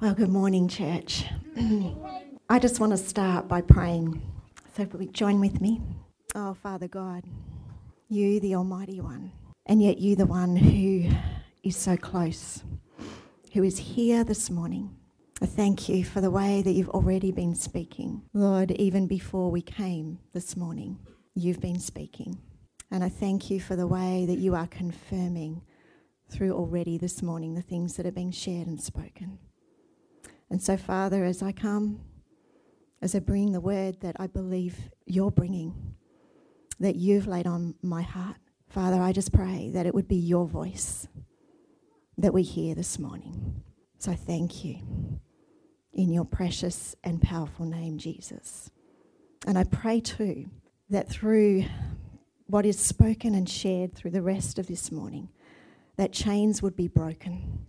Well, good morning, church. I just want to start by praying. So, will you join with me? Oh, Father God, you, the Almighty One, and yet you, the one who is so close, who is here this morning. I thank you for the way that you've already been speaking. Lord, even before we came this morning, you've been speaking. And I thank you for the way that you are confirming through already this morning the things that are being shared and spoken. And so, Father, as I come, as I bring the word that I believe you're bringing, that you've laid on my heart, Father, I just pray that it would be your voice that we hear this morning. So thank you in your precious and powerful name, Jesus. And I pray too that through what is spoken and shared through the rest of this morning, that chains would be broken.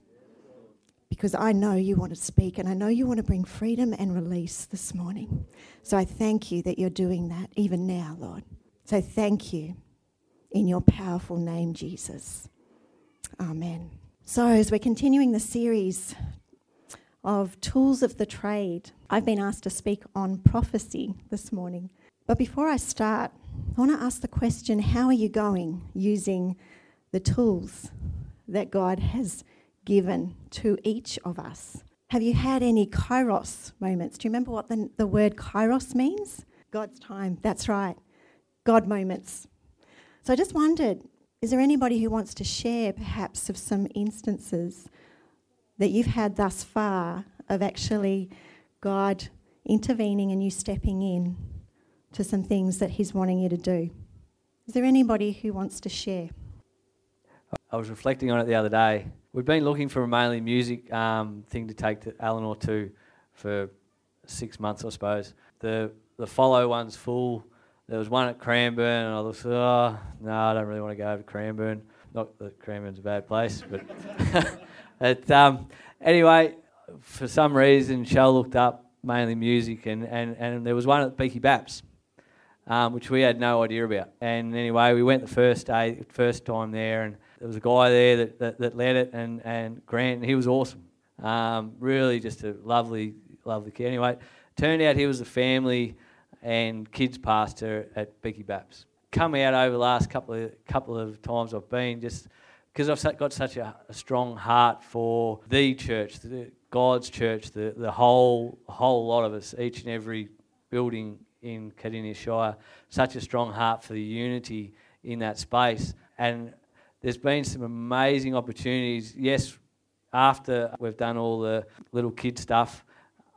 Because I know you want to speak and I know you want to bring freedom and release this morning. So I thank you that you're doing that even now, Lord. So thank you in your powerful name, Jesus. Amen. So, as we're continuing the series of tools of the trade, I've been asked to speak on prophecy this morning. But before I start, I want to ask the question how are you going using the tools that God has given to each of us? Have you had any kairos moments? Do you remember what the, the word kairos means? God's time. That's right. God moments. So I just wondered is there anybody who wants to share perhaps of some instances that you've had thus far of actually God intervening and you stepping in to some things that He's wanting you to do? Is there anybody who wants to share? I was reflecting on it the other day. We've been looking for a mainly music um, thing to take to Eleanor to for six months, I suppose. The the follow one's full. There was one at Cranbourne, and I was, oh, no, I don't really want to go over to Cranbourne. Not that Cranbourne's a bad place, but um, anyway, for some reason, Shell looked up mainly music, and, and, and there was one at Beaky Baps, um, which we had no idea about. And anyway, we went the first day, first time there, and there was a guy there that, that, that led it, and, and Grant, and he was awesome. Um, really, just a lovely, lovely kid. Anyway, turned out he was a family and kids pastor at Beaky Baps. Come out over the last couple of couple of times I've been, just because I've got such a, a, strong heart for the church, the, God's church, the, the whole whole lot of us, each and every building in Cardinia Shire, such a strong heart for the unity in that space. And there's been some amazing opportunities. Yes, after we've done all the little kid stuff,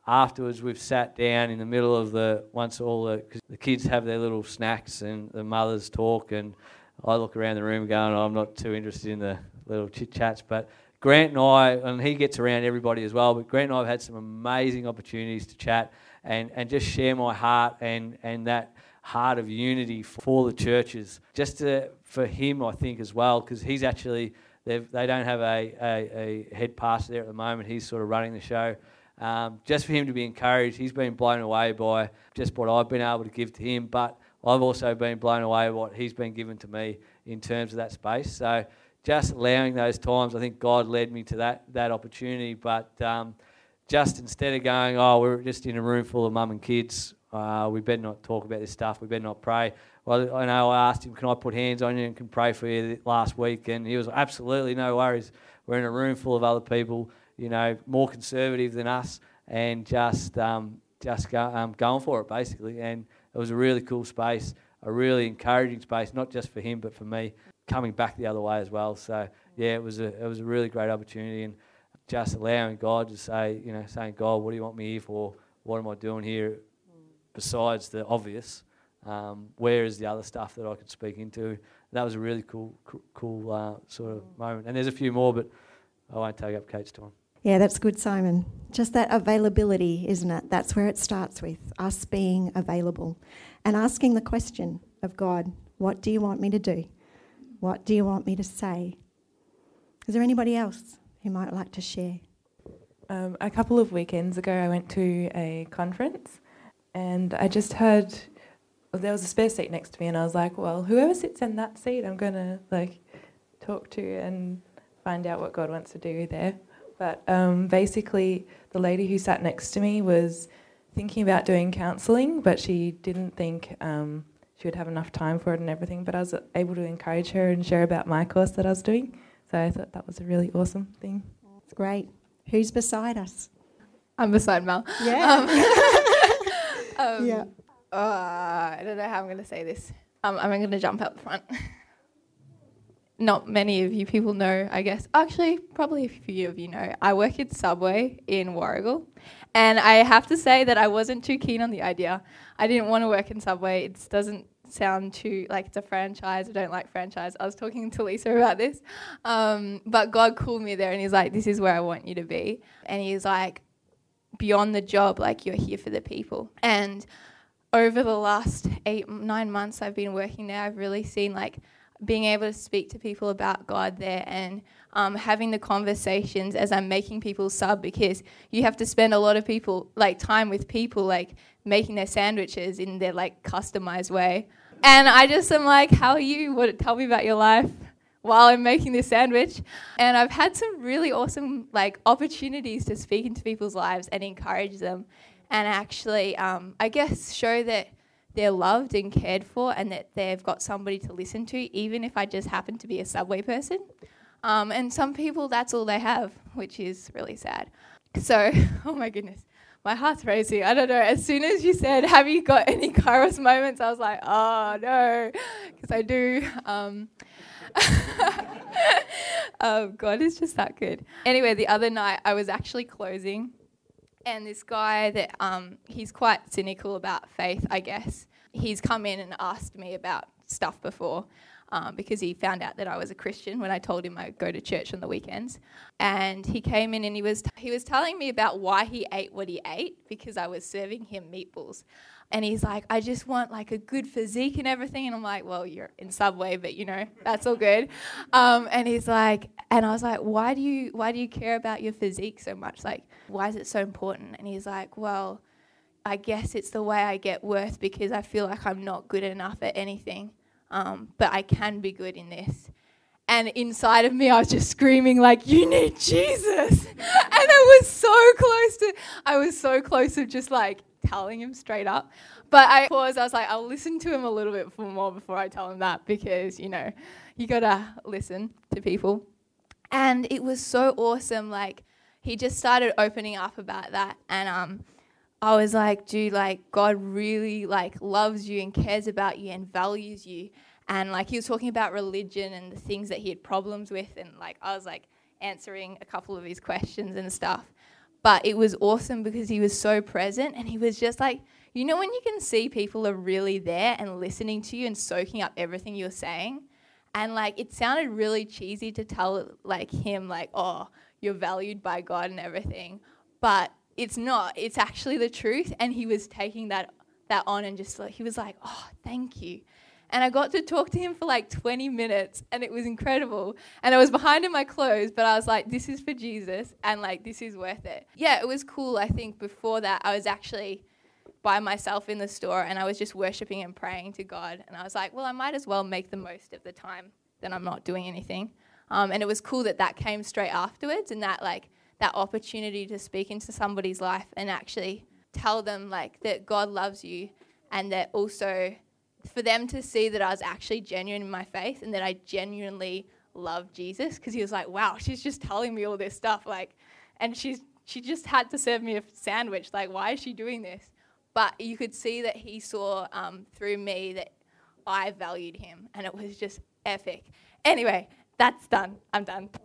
afterwards we've sat down in the middle of the once all the the kids have their little snacks and the mothers talk and I look around the room going oh, I'm not too interested in the little chit chats but Grant and I and he gets around everybody as well but Grant and I have had some amazing opportunities to chat and, and just share my heart and, and that heart of unity for the churches just to, for him I think as well because he's actually they don't have a, a, a head pastor there at the moment he's sort of running the show um, just for him to be encouraged, he's been blown away by just what I've been able to give to him, but I've also been blown away what he's been given to me in terms of that space. So just allowing those times, I think God led me to that that opportunity. But um, just instead of going, oh, we're just in a room full of mum and kids, uh, we better not talk about this stuff. We better not pray. Well, I know I asked him, can I put hands on you and can pray for you last week, and he was absolutely no worries. We're in a room full of other people you know, more conservative than us, and just um, just go, um, going for it basically. And it was a really cool space, a really encouraging space, not just for him but for me, coming back the other way as well. So yeah, it was a it was a really great opportunity, and just allowing God to say, you know, saying, God, what do you want me here for? What am I doing here? Besides the obvious, um, where is the other stuff that I could speak into? That was a really cool, cool, cool uh, sort of moment. And there's a few more, but I won't take up Kate's time. Yeah, that's good, Simon. Just that availability, isn't it? That's where it starts with us being available and asking the question of God, what do you want me to do? What do you want me to say? Is there anybody else who might like to share? Um, a couple of weekends ago, I went to a conference and I just heard well, there was a spare seat next to me, and I was like, well, whoever sits in that seat, I'm going to like talk to and find out what God wants to do there. but um, basically, the lady who sat next to me was thinking about doing counselling, but she didn't think um, she would have enough time for it and everything. But I was able to encourage her and share about my course that I was doing. So I thought that was a really awesome thing. It's great. Who's beside us? I'm beside Mel. Yeah. Um, um, yeah. uh, I don't know how I'm going to say this. Um, I'm going to jump out the front. Not many of you people know, I guess. Actually, probably a few of you know. I work at Subway in Warragul, and I have to say that I wasn't too keen on the idea. I didn't want to work in Subway. It doesn't sound too like it's a franchise. I don't like franchise. I was talking to Lisa about this, um, but God called me there, and He's like, "This is where I want you to be," and He's like, "Beyond the job, like you're here for the people." And over the last eight nine months I've been working there, I've really seen like being able to speak to people about God there and um, having the conversations as I'm making people sub because you have to spend a lot of people like time with people like making their sandwiches in their like customized way. And I just am like, how are you? What tell me about your life while I'm making this sandwich. And I've had some really awesome like opportunities to speak into people's lives and encourage them and actually um, I guess show that they're loved and cared for and that they've got somebody to listen to, even if I just happen to be a subway person. Um, and some people, that's all they have, which is really sad. So, oh my goodness, my heart's racing. I don't know. As soon as you said, Have you got any Kairos moments? I was like, Oh no, because I do. Um, oh, God is just that good. Anyway, the other night I was actually closing and this guy that um, he's quite cynical about faith, I guess. He's come in and asked me about stuff before um, because he found out that I was a Christian when I told him I go to church on the weekends. And he came in and he was t- he was telling me about why he ate what he ate because I was serving him meatballs. And he's like, I just want like a good physique and everything. And I'm like, well, you're in Subway, but you know, that's all good. Um, and he's like, and I was like, why do you why do you care about your physique so much? Like, why is it so important? And he's like, well, I guess it's the way I get worth because I feel like I'm not good enough at anything, um, but I can be good in this. And inside of me, I was just screaming like, "You need Jesus!" and I was so close to, I was so close to just like telling him straight up. But I paused. I was like, I'll listen to him a little bit more before I tell him that because you know, you gotta listen to people. And it was so awesome. Like he just started opening up about that, and um, I was like, dude, like God really like loves you and cares about you and values you. And like he was talking about religion and the things that he had problems with, and like I was like answering a couple of his questions and stuff. But it was awesome because he was so present and he was just like, you know, when you can see people are really there and listening to you and soaking up everything you're saying. And like it sounded really cheesy to tell like him like, oh, you're valued by God and everything. But it's not. It's actually the truth. And he was taking that that on and just like he was like, oh, thank you. And I got to talk to him for like 20 minutes and it was incredible. And I was behind in my clothes, but I was like, this is for Jesus and like this is worth it. Yeah, it was cool. I think before that, I was actually by myself in the store and I was just worshiping and praying to God. And I was like, well, I might as well make the most of the time that I'm not doing anything. Um, and it was cool that that came straight afterwards and that like that opportunity to speak into somebody's life and actually tell them like that God loves you and that also for them to see that I was actually genuine in my faith and that I genuinely love Jesus because he was like, wow, she's just telling me all this stuff like and she's she just had to serve me a sandwich like why is she doing this? But you could see that he saw um, through me that I valued him and it was just epic. Anyway that's done. I'm done.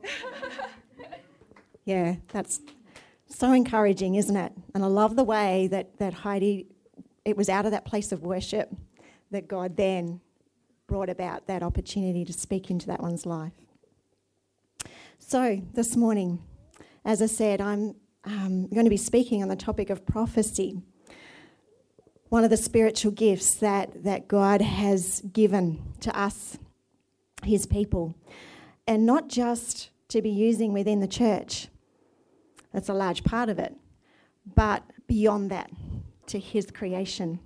Yeah, that's so encouraging, isn't it? And I love the way that, that Heidi, it was out of that place of worship that God then brought about that opportunity to speak into that one's life. So, this morning, as I said, I'm um, going to be speaking on the topic of prophecy, one of the spiritual gifts that, that God has given to us, his people, and not just to be using within the church. That's a large part of it, but beyond that, to his creation.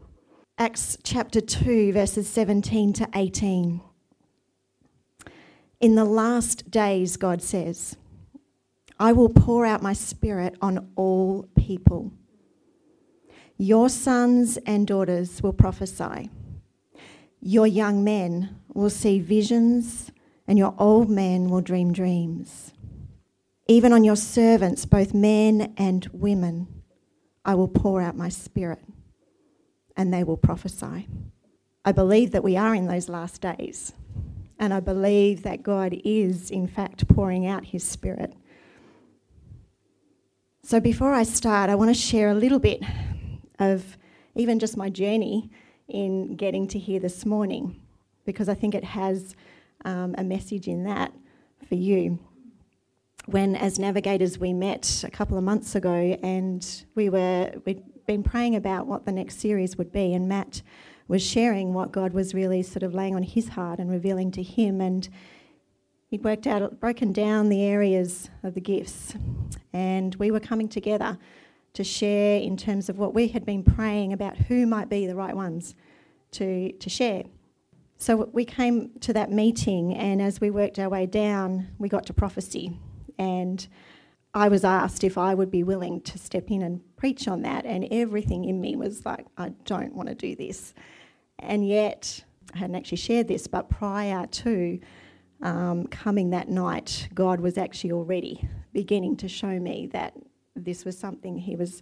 Acts chapter 2, verses 17 to 18. In the last days, God says, I will pour out my spirit on all people. Your sons and daughters will prophesy. Your young men will see visions, and your old men will dream dreams. Even on your servants, both men and women, I will pour out my spirit, and they will prophesy. I believe that we are in those last days, and I believe that God is, in fact, pouring out his spirit. So, before I start, I want to share a little bit of even just my journey in getting to here this morning, because I think it has um, a message in that for you. When, as navigators, we met a couple of months ago, and we were we'd been praying about what the next series would be, and Matt was sharing what God was really sort of laying on his heart and revealing to him, and he'd worked out, broken down the areas of the gifts, and we were coming together to share in terms of what we had been praying about who might be the right ones to, to share. So we came to that meeting, and as we worked our way down, we got to prophecy. And I was asked if I would be willing to step in and preach on that, and everything in me was like, I don't want to do this. And yet, I hadn't actually shared this, but prior to um, coming that night, God was actually already beginning to show me that this was something He was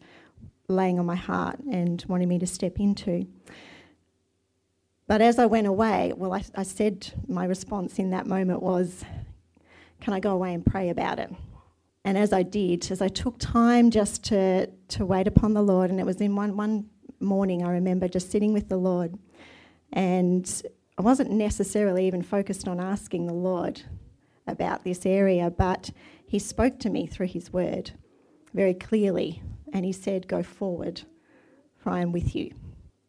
laying on my heart and wanting me to step into. But as I went away, well, I, I said my response in that moment was, Can I go away and pray about it? And as I did, as I took time just to, to wait upon the Lord, and it was in one, one morning I remember just sitting with the Lord, and I wasn't necessarily even focused on asking the Lord about this area, but He spoke to me through His word very clearly, and He said, Go forward, for I am with you.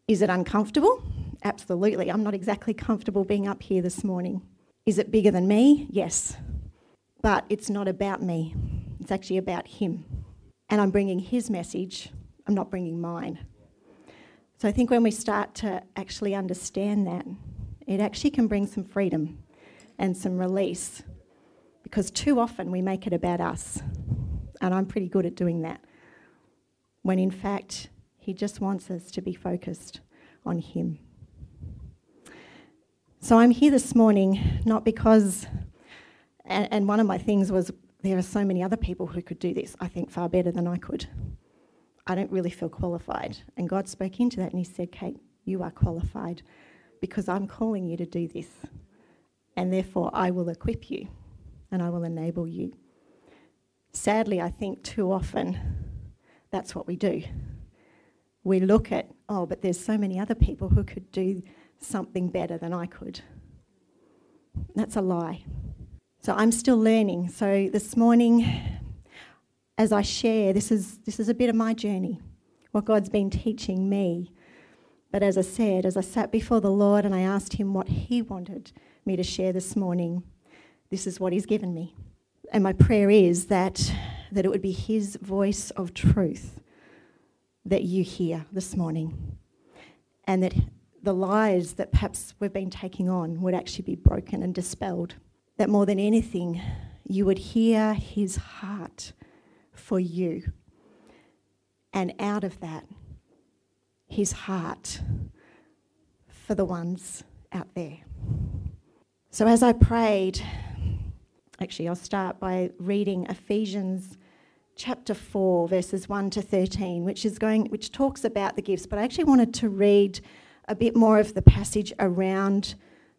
Is it uncomfortable? Absolutely. I'm not exactly comfortable being up here this morning. Is it bigger than me? Yes. But it's not about me, it's actually about Him. And I'm bringing His message, I'm not bringing mine. So I think when we start to actually understand that, it actually can bring some freedom and some release because too often we make it about us. And I'm pretty good at doing that. When in fact, He just wants us to be focused on Him. So I'm here this morning not because, and, and, one of my things was there are so many other people who could do this, I think far better than I could. I don't really feel qualified. And God spoke into that and He said, Kate, you are qualified because I'm calling you to do this. And therefore, I will equip you and I will enable you. Sadly, I think too often that's what we do. We look at, oh, but there's so many other people who could do something better than I could. That's a lie. So I'm still learning. So this morning, as I share, this is, this is a bit of my journey, what God's been teaching me. But as I said, as I sat before the Lord and I asked Him what He wanted me to share this morning, this is what He's given me. And my prayer is that, that it would be His voice of truth that you hear this morning. And that the lies that perhaps we've been taking on would actually be broken and dispelled. That more than anything, you would hear His heart for you. And out of that, his heart for the ones out there. So as I prayed, actually, I'll start by reading Ephesians chapter 4 verses 1 to 13 which is going which talks about the gifts but i actually wanted to read a bit more of the passage around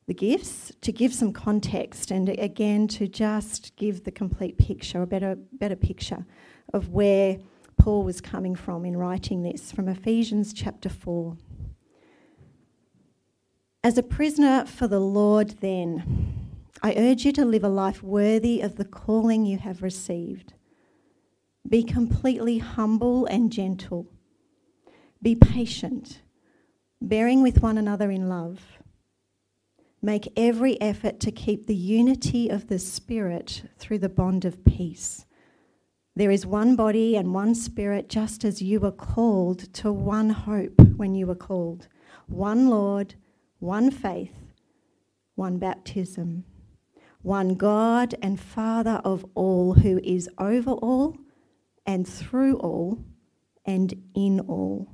the gifts to give some context and again to just give the complete picture a better better picture of where Paul was coming from in writing this from Ephesians chapter 4. As a prisoner for the Lord, then, I urge you to live a life worthy of the calling you have received. Be completely humble and gentle. Be patient, bearing with one another in love. Make every effort to keep the unity of the Spirit through the bond of peace. There is one body and one spirit, just as you were called to one hope when you were called, one Lord, one faith, one baptism, one God and Father of all, who is over all and through all and in all.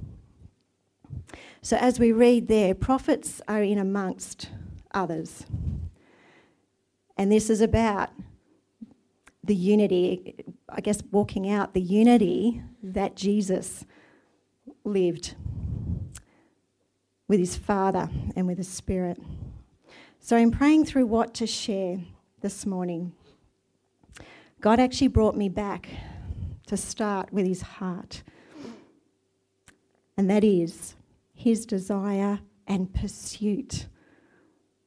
So, as we read there, prophets are in amongst others. And this is about the unity, I guess, walking out the unity that Jesus lived with his Father and with his Spirit. So, in praying through what to share this morning, God actually brought me back to start with his heart. And that is his desire and pursuit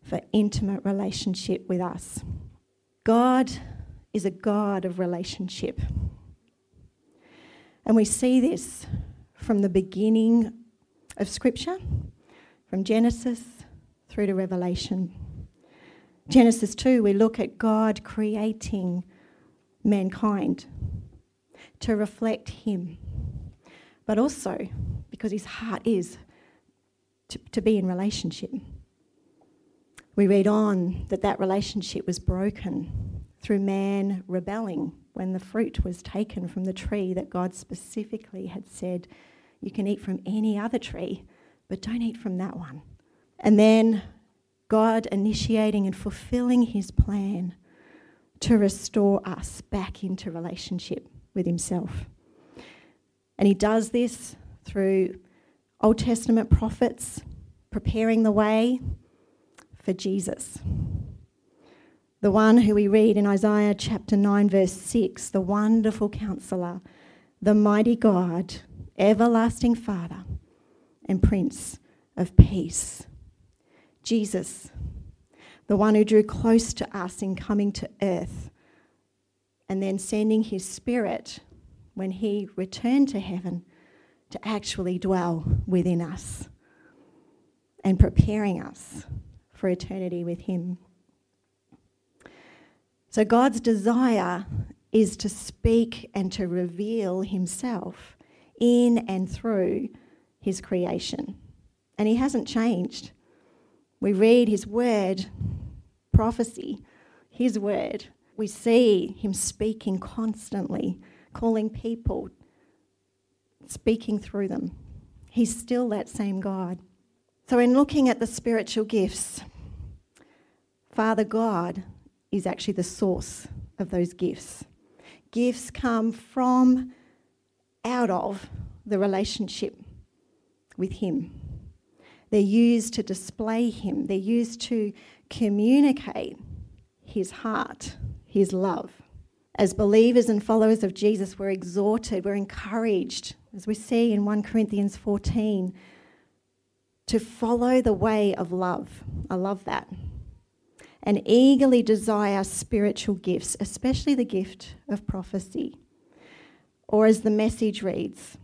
for intimate relationship with us. God is a God of relationship. And we see this from the beginning of Scripture, from Genesis through to Revelation. Genesis 2, we look at God creating mankind to reflect Him, but also because His heart is to, to be in relationship. We read on that that relationship was broken through man rebelling when the fruit was taken from the tree that God specifically had said, You can eat from any other tree, but don't eat from that one. And then God initiating and fulfilling his plan to restore us back into relationship with Himself. And He does this through Old Testament prophets preparing the way for Jesus. The one who we read in Isaiah chapter 9, verse 6 the wonderful counselor, the mighty God, everlasting Father, and Prince of Peace. Jesus the one who drew close to us in coming to earth, and then sending his spirit when he returned to heaven to actually dwell within us and preparing us for eternity with him. So, God's desire is to speak and to reveal himself in and through his creation. And he hasn't changed. We read his word, prophecy, his word. We see him speaking constantly, calling people, speaking through them. He's still that same God. So, in looking at the spiritual gifts, Father God is actually the source of those gifts. Gifts come from, out of the relationship with Him. They're used to display Him, they're used to communicate His heart, His love. As believers and followers of Jesus, we're exhorted, we're encouraged, as we see in 1 Corinthians 14, to follow the way of love. I love that. And eagerly desire spiritual gifts, especially the gift of prophecy. Or as the message reads,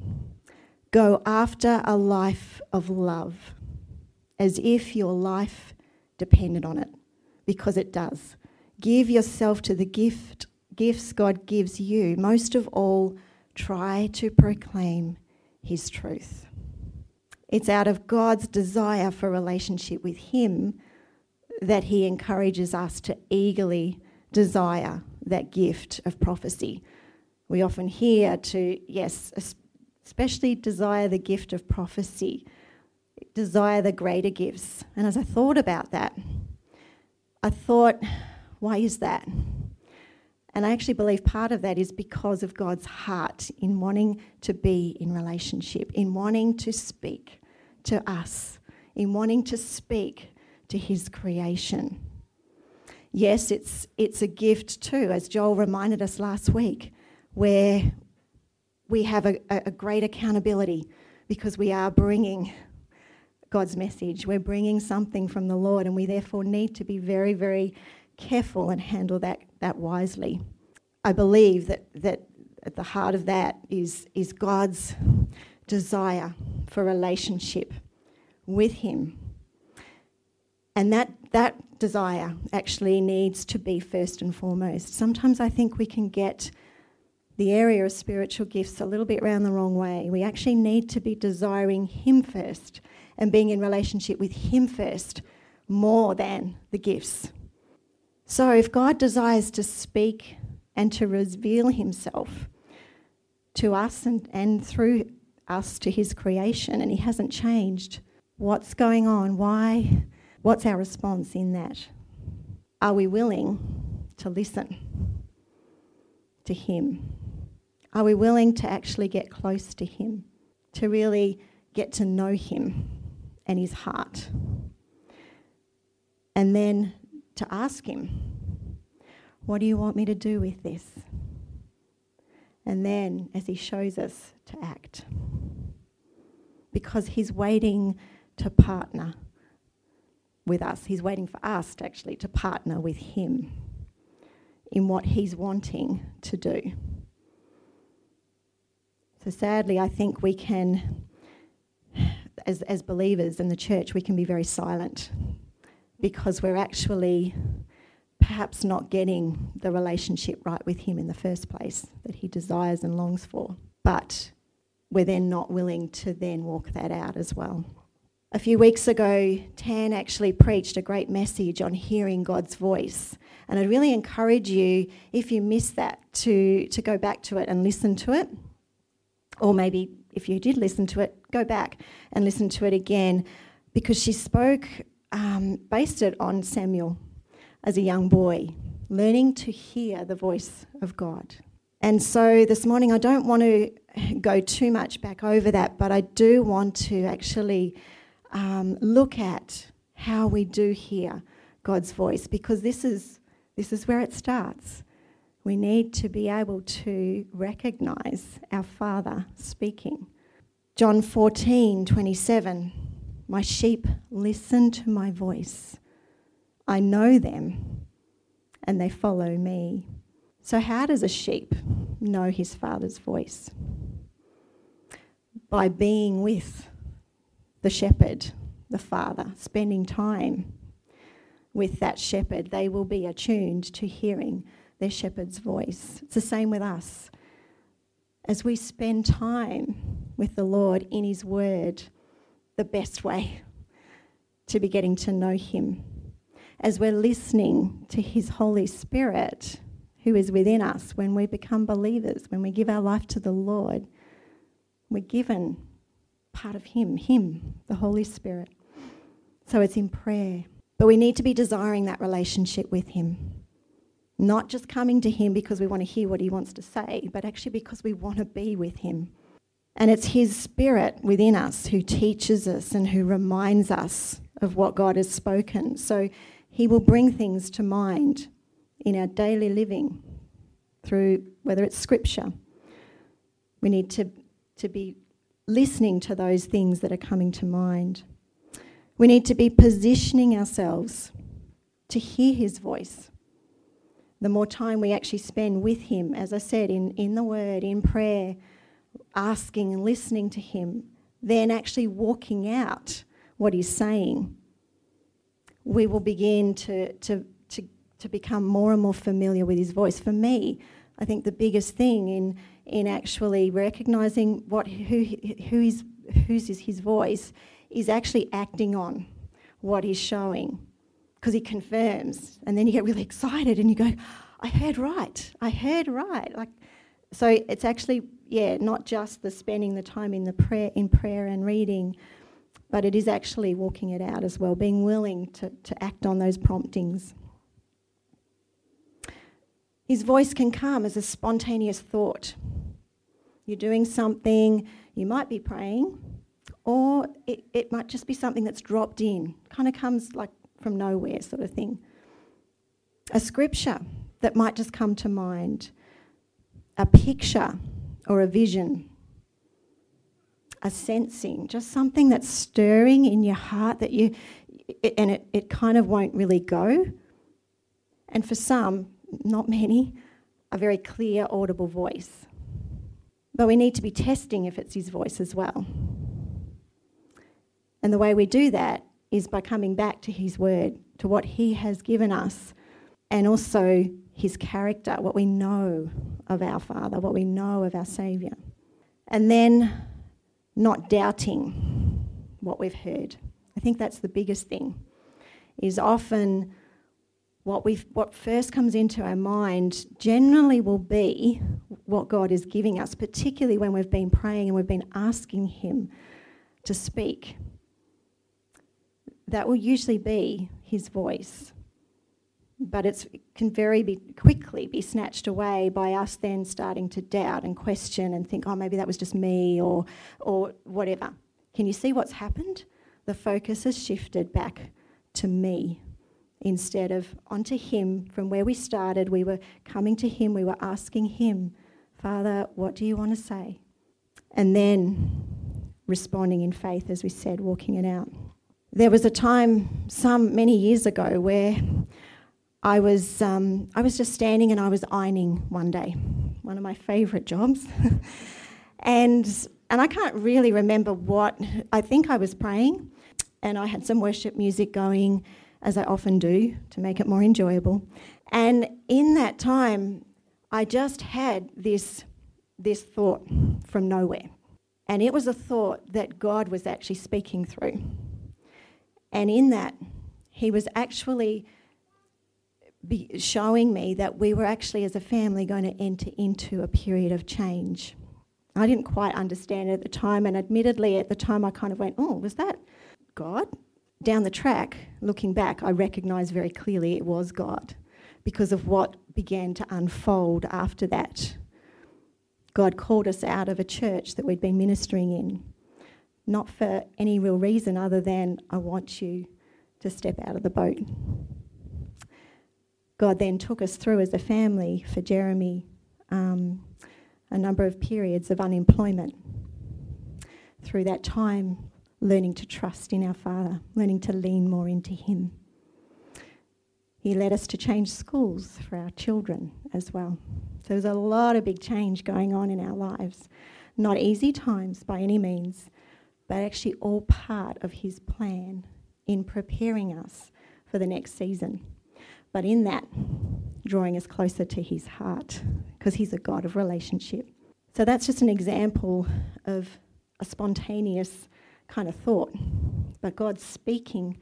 go after a life of love as if your life depended on it, because it does. Give yourself to the gift, gifts God gives you. Most of all, try to proclaim His truth. It's out of God's desire for relationship with Him that He encourages us to eagerly desire that gift of prophecy. We often hear to, yes, especially desire the gift of prophecy desire the greater gifts. And as I thought about that, I thought, why is that? And I actually believe part of that is because of God's heart in wanting to be in relationship, in wanting to speak to us, in wanting to speak to his creation. Yes, it's, it's a gift too, as Joel reminded us last week, where we have a, a great accountability because we are bringing God's message. We're bringing something from the Lord, and we therefore need to be very, very careful and handle that, that wisely. I believe that, that at the heart of that is, is God's desire for relationship with Him. And that, that desire actually needs to be first and foremost. Sometimes I think we can get the area of spiritual gifts a little bit round the wrong way. We actually need to be desiring Him first and being in relationship with Him first more than the gifts. So, if God desires to speak and to reveal Himself to us and, and through us to His creation, and He hasn't changed, what's going on? Why? What's our response in that? Are we willing to listen to Him? Are we willing to actually get close to Him, to really get to know Him and His heart? And then to ask Him, What do you want me to do with this? And then, as He shows us, to act. Because He's waiting to partner with us, He's waiting for us to actually to partner with Him in what He's wanting to do. So sadly, I think we can, as, as believers in the church, we can be very silent because we're actually perhaps not getting the relationship right with Him in the first place that He desires and longs for. But we're then not willing to then walk that out as well. A few weeks ago, Tan actually preached a great message on hearing God's voice. And I'd really encourage you, if you missed that, to, to go back to it and listen to it. Or maybe if you did listen to it, go back and listen to it again because she spoke um, based it on Samuel as a young boy, learning to hear the voice of God. And so this morning, I don't want to go too much back over that, but I do want to actually um, look at how we do hear God's voice because this is, this is where it starts. We need to be able to recognize our Father speaking. John 14, 27. My sheep listen to my voice. I know them and they follow me. So, how does a sheep know his father's voice? By being with the shepherd, the father, spending time with that shepherd. They will be attuned to hearing their shepherd's voice. It's the same with us. As we spend time with the Lord in his word, the best way to be getting to know Him. As we're listening to His Holy Spirit, who is within us when we become believers, when we give our life to the Lord, we're given part of Him, Him, the Holy Spirit. So it's in prayer. But we need to be desiring that relationship with Him. Not just coming to Him because we want to hear what He wants to say, but actually because we want to be with Him. And it's His Spirit within us who teaches us and who reminds us of what God has spoken. So He will bring things to mind in our daily living through whether it's Scripture. We need to, to be listening to those things that are coming to mind. We need to be positioning ourselves to hear His voice. The more time we actually spend with Him, as I said, in, in the Word, in prayer, asking and listening to Him, then actually walking out what He's saying, we will begin to, to, to, become more and more familiar with His voice. For me, I think the biggest thing in, in actually recognizing what, who, who is, whose is His voice is actually acting on what He's showing because He confirms. And then you get really excited and you go, I heard right. I heard right. Like, so it's actually yeah, not just the spending the time in the prayer in prayer and reading, but it is actually walking it out as well, being willing to, to act on those promptings. His voice can come as a spontaneous thought. You're doing something, you might be praying, or it, it might just be something that's dropped in, kind of comes like from nowhere, sort of thing. A scripture that might just come to mind, a picture or a vision, a sensing, just something that's stirring in your heart that you, and it, it kind of won't really go. And for some, not many, a very clear, audible voice. But we need to be testing if it's his voice as well. And the way we do that is by coming back to his word, to what he has given us, and also his character, what we know of our Father, what we know of our Saviour. And then not doubting what we've heard. I think that's the biggest thing. Is often what we what first comes into our mind generally will be what God is giving us, particularly when we've been praying and we've been asking Him to speak. That will usually be His voice, but it can very be, quickly be snatched away by us then starting to doubt and question and think, oh, maybe that was just me or or whatever. Can you see what's happened? The focus has shifted back to me instead of onto Him. From where we started, we were coming to Him, we were asking Him, Father, what do you want to say? And then responding in faith, as we said, walking it out. There was a time, some many years ago, where I was, um, I was just standing and I was ironing one day, one of my favourite jobs. and, and I can't really remember what, I think I was praying and I had some worship music going as I often do, to make it more enjoyable. And in that time, I just had this, this thought from nowhere. And it was a thought that God was actually speaking through. And in that, He was actually showing me that we were actually, as a family, going to enter into a period of change. I didn't quite understand it at the time, and admittedly, at the time, I kind of went, Oh, was that God? Down the track, looking back, I recognise very clearly it was God because of what began to unfold after that. God called us out of a church that we'd been ministering in, not for any real reason other than, I want you to step out of the boat. God then took us through as a family for Jeremy um, a number of periods of unemployment. Through that time, learning to trust in our Father, learning to lean more into Him. He led us to change schools for our children as well. So there's a lot of big change going on in our lives. Not easy times by any means, but actually all part of His plan in preparing us for the next season. But in that, drawing us closer to His heart, because He's a God of relationship. So that's just an example of a spontaneous kind of thought, but God's speaking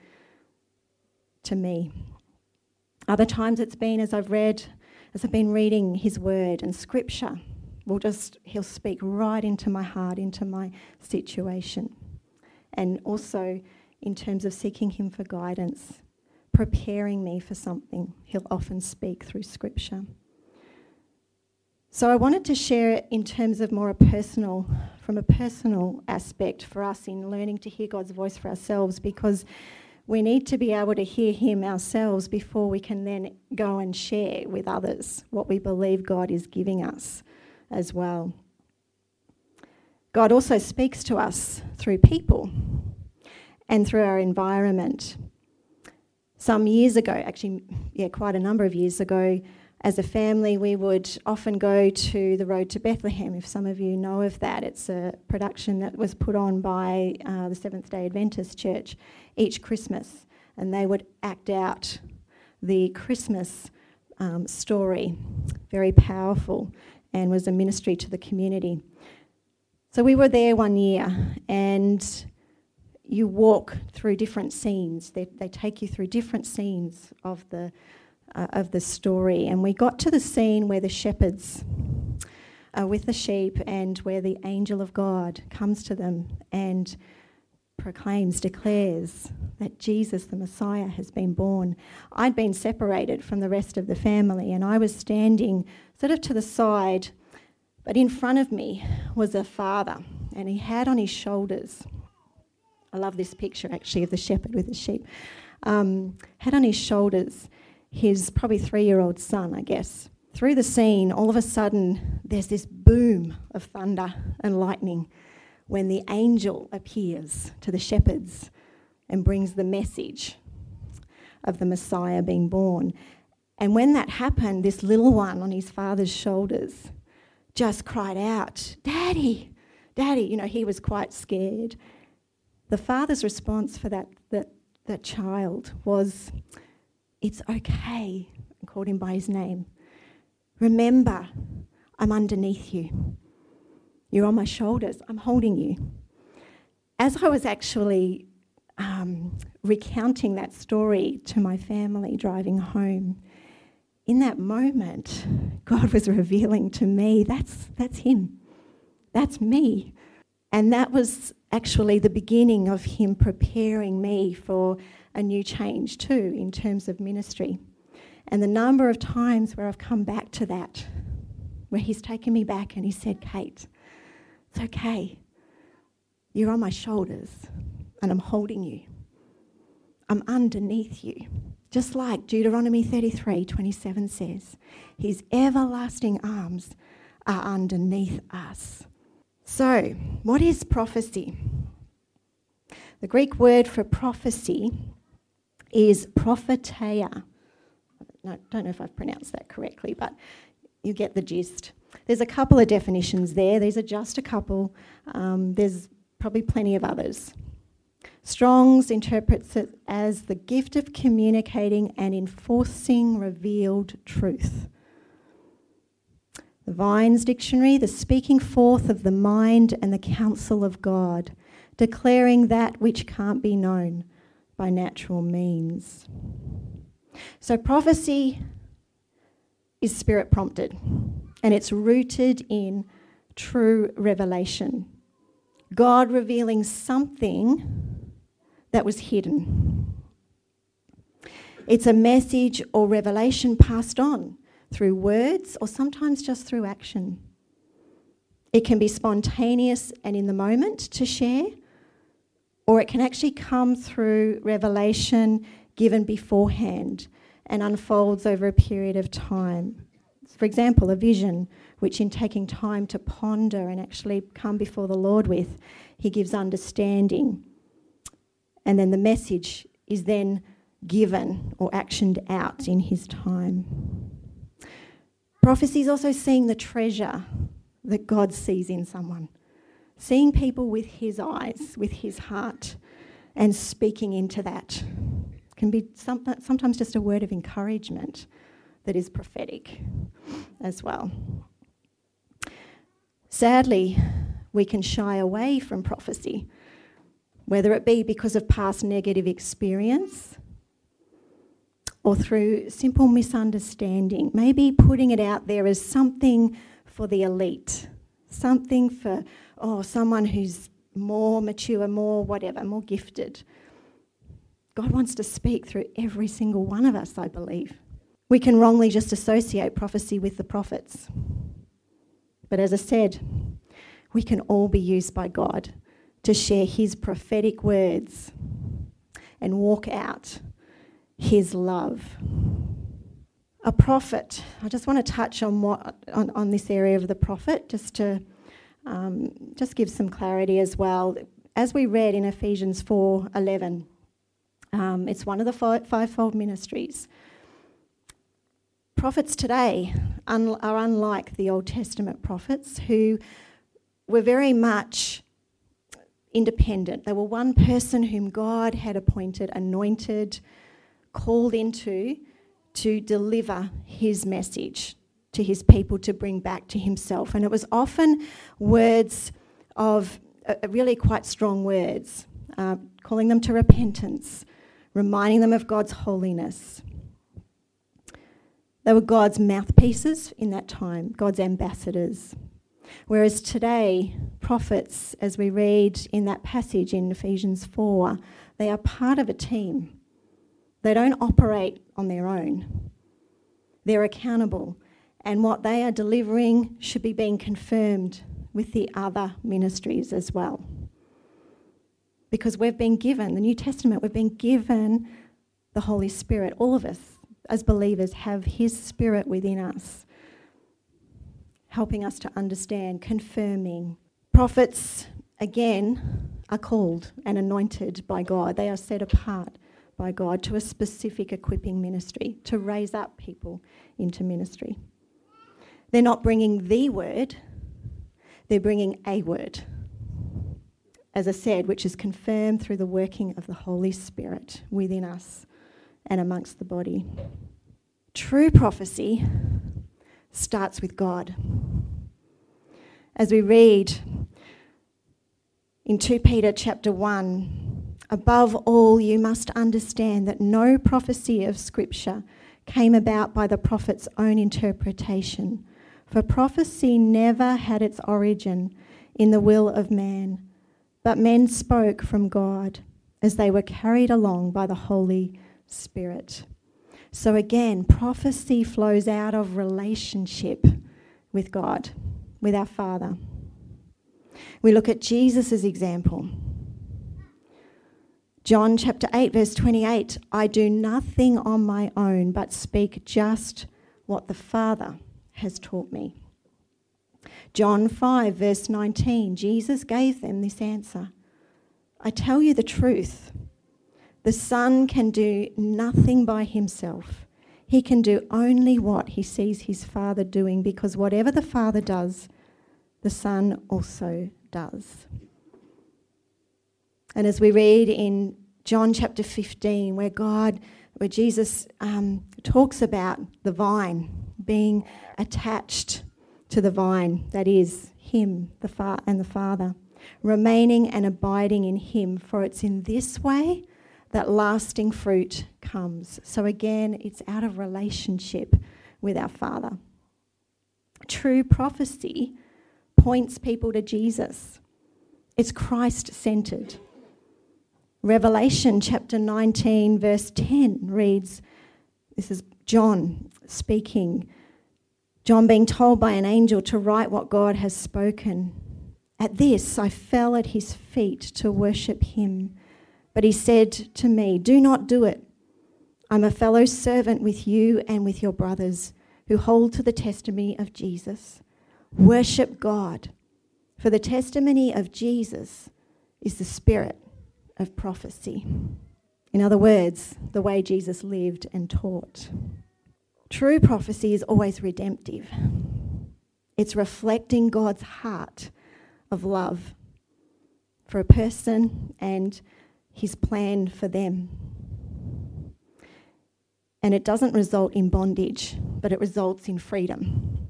to me. Other times it's been as I've read, as I've been reading His Word and Scripture, will just He'll speak right into my heart, into my situation, and also in terms of seeking Him for guidance, preparing me for something. He'll often speak through Scripture. So I wanted to share it in terms of more a personal, from a personal aspect for us in learning to hear God's voice for ourselves because we need to be able to hear Him ourselves before we can then go and share with others what we believe God is giving us as well. God also speaks to us through people and through our environment. Some years ago, actually, yeah, quite a number of years ago, as a family, we would often go to the Road to Bethlehem. If some of you know of that, it's a production that was put on by uh, the Seventh day Adventist Church each Christmas, and they would act out the Christmas um, story. Very powerful, and was a ministry to the community. So we were there one year, and you walk through different scenes. They, they take you through different scenes of the uh, of the story. And we got to the scene where the shepherds are with the sheep and where the angel of God comes to them and proclaims, declares that Jesus, the Messiah, has been born. I'd been separated from the rest of the family and I was standing sort of to the side, but in front of me was a father and he had on his shoulders, I love this picture actually of the shepherd with the sheep, um, had on his shoulders his probably three year old son, I guess. Through the scene, all of a sudden, there's this boom of thunder and lightning when the angel appears to the shepherds and brings the message of the Messiah being born. And when that happened, this little one on his father's shoulders just cried out, Daddy, Daddy. You know, he was quite scared. The father's response for that, that, that child was, It's okay, and called him by his name. Remember, I'm underneath you. You're on my shoulders. I'm holding you. As I was actually um, recounting that story to my family driving home, in that moment, God was revealing to me that's, that's Him. That's me. And that was actually the beginning of Him preparing me for a new change, too, in terms of ministry. And the number of times where I've come back to that, where He's taken me back and He said, Kate, it's okay. You're on my shoulders and I'm holding you. I'm underneath you. Just like Deuteronomy 33 27 says, His everlasting arms are underneath us. So, what is prophecy? The Greek word for prophecy is propheteia. I don't know if I've pronounced that correctly, but you get the gist. There's a couple of definitions there. These are just a couple. Um, there's probably plenty of others. Strong's interprets it as the gift of communicating and enforcing revealed truth. The Vine's dictionary, the speaking forth of the mind and the counsel of God, declaring that which can't be known by natural means. So prophecy is spirit prompted and it's rooted in true revelation. God revealing something that was hidden. It's a message or revelation passed on through words or sometimes just through action. It can be spontaneous and in the moment to share, or it can actually come through revelation given beforehand and unfolds over a period of time. For example, a vision, which in taking time to ponder and actually come before the Lord with, He gives understanding. And then the message is then given or actioned out in His time. Prophecy is also seeing the treasure that God sees in someone, seeing people with His eyes, with His heart, and speaking into that. Can be sometimes just a word of encouragement that is prophetic as well. Sadly, we can shy away from prophecy, whether it be because of past negative experience or through simple misunderstanding, maybe putting it out there as something for the elite, something for, oh, someone who's more mature, more whatever, more gifted. God wants to speak through every single one of us, I believe. We can wrongly just associate prophecy with the prophets. But as I said, we can all be used by God to share His prophetic words and walk out His love. A prophet, I just want to touch on, what, on, on this area of the prophet just to um, just give some clarity as well. As we read in Ephesians 4 11, um, it's one of the five, fivefold ministries prophets today un- are unlike the Old Testament prophets who were very much independent. They were one person whom God had appointed, anointed, called into to deliver his message to his people to bring back to himself. And it was often words of uh, really quite strong words, uh, calling them to repentance, reminding them of God's holiness. They were God's mouthpieces in that time, God's ambassadors. Whereas today, prophets, as we read in that passage in Ephesians 4, they are part of a team. They don't operate on their own, they're accountable. And what they are delivering should be being confirmed with the other ministries as well. Because we've been given, the New Testament, we've been given the Holy Spirit. All of us, as believers, have His Spirit within us helping us to understand, confirming. Prophets, again, are called and anointed by God. They are set apart by God to a specific equipping ministry, to raise up people into ministry. They're not bringing the word, they're bringing a word. As I said, which is confirmed through the working of the Holy Spirit within us and amongst the body. True prophecy starts with God. As we read in 2 Peter chapter 1, above all, you must understand that no prophecy of Scripture came about by the prophet's own interpretation. For prophecy never had its origin in the will of man, but men spoke from God as they were carried along by the Holy Spirit. So again, prophecy flows out of relationship with God, with our Father. We look at Jesus' example. John chapter 8, verse 28 I do nothing on my own, but speak just what the Father has taught me. John 5, verse 19 Jesus gave them this answer I tell you the truth. The Son can do nothing by himself. He can do only what he sees his Father doing because whatever the Father does, the Son also does. And as we read in John chapter 15, where God, where Jesus um, talks about the vine being attached to the vine, that is, Him the fa- and the Father, remaining and abiding in Him, for it's in this way that lasting fruit comes. So again, it's out of relationship with our Father. True prophecy points people to Jesus, it's Christ centered. Revelation chapter 19, verse 10 reads this is John speaking. John being told by an angel to write what God has spoken. At this, I fell at his feet to worship him. But he said to me, Do not do it. I'm a fellow servant with you and with your brothers who hold to the testimony of Jesus. Worship God, for the testimony of Jesus is the spirit of prophecy. In other words, the way Jesus lived and taught. True prophecy is always redemptive, it's reflecting God's heart of love for a person and his plan for them. And it doesn't result in bondage, but it results in freedom.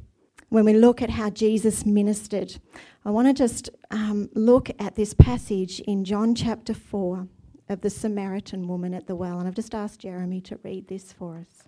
When we look at how Jesus ministered, I want to just um, look at this passage in John chapter 4 of the Samaritan woman at the well. And I've just asked Jeremy to read this for us.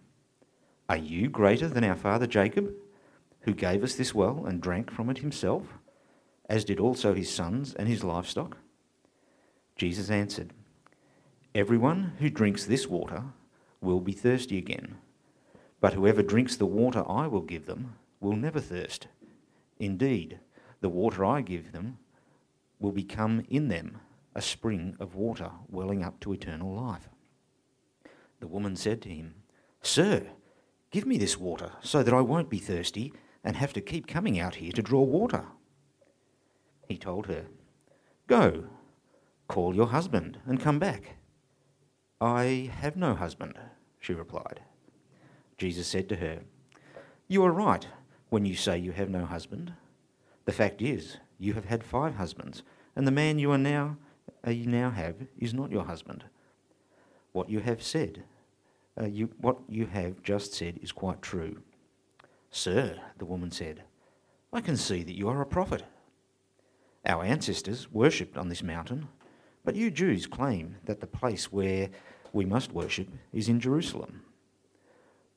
Are you greater than our father Jacob, who gave us this well and drank from it himself, as did also his sons and his livestock? Jesus answered, Everyone who drinks this water will be thirsty again, but whoever drinks the water I will give them will never thirst. Indeed, The water I give them will become in them a spring of water welling up to eternal life. The woman said to him, Sir, give me this water so that I won't be thirsty and have to keep coming out here to draw water. He told her, Go, call your husband and come back. I have no husband, she replied. Jesus said to her, You are right when you say you have no husband. The fact is, you have had five husbands, and the man you are now uh, you now have is not your husband. What you have said, uh, you, what you have just said is quite true. Sir, the woman said, I can see that you are a prophet. Our ancestors worshipped on this mountain, but you Jews claim that the place where we must worship is in Jerusalem.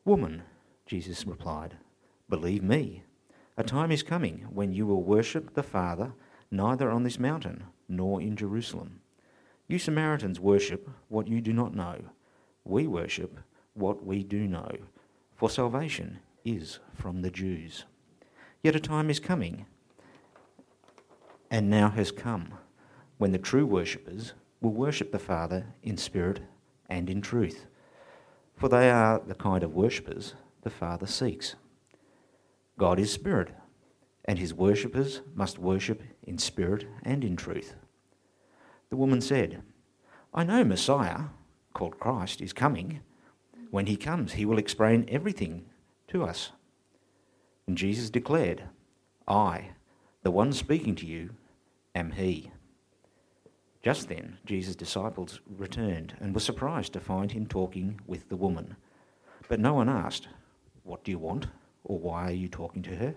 Woman, Jesus replied, believe me, a time is coming when you will worship the Father neither on this mountain nor in Jerusalem. You Samaritans worship what you do not know. We worship what we do know, for salvation is from the Jews. Yet a time is coming, and now has come, when the true worshippers will worship the Father in spirit and in truth, for they are the kind of worshippers the Father seeks. God is spirit, and his worshippers must worship in spirit and in truth. The woman said, I know Messiah, called Christ, is coming. When he comes, he will explain everything to us. And Jesus declared, I, the one speaking to you, am he. Just then, Jesus' disciples returned and were surprised to find him talking with the woman. But no one asked, What do you want? or Why are you talking to her?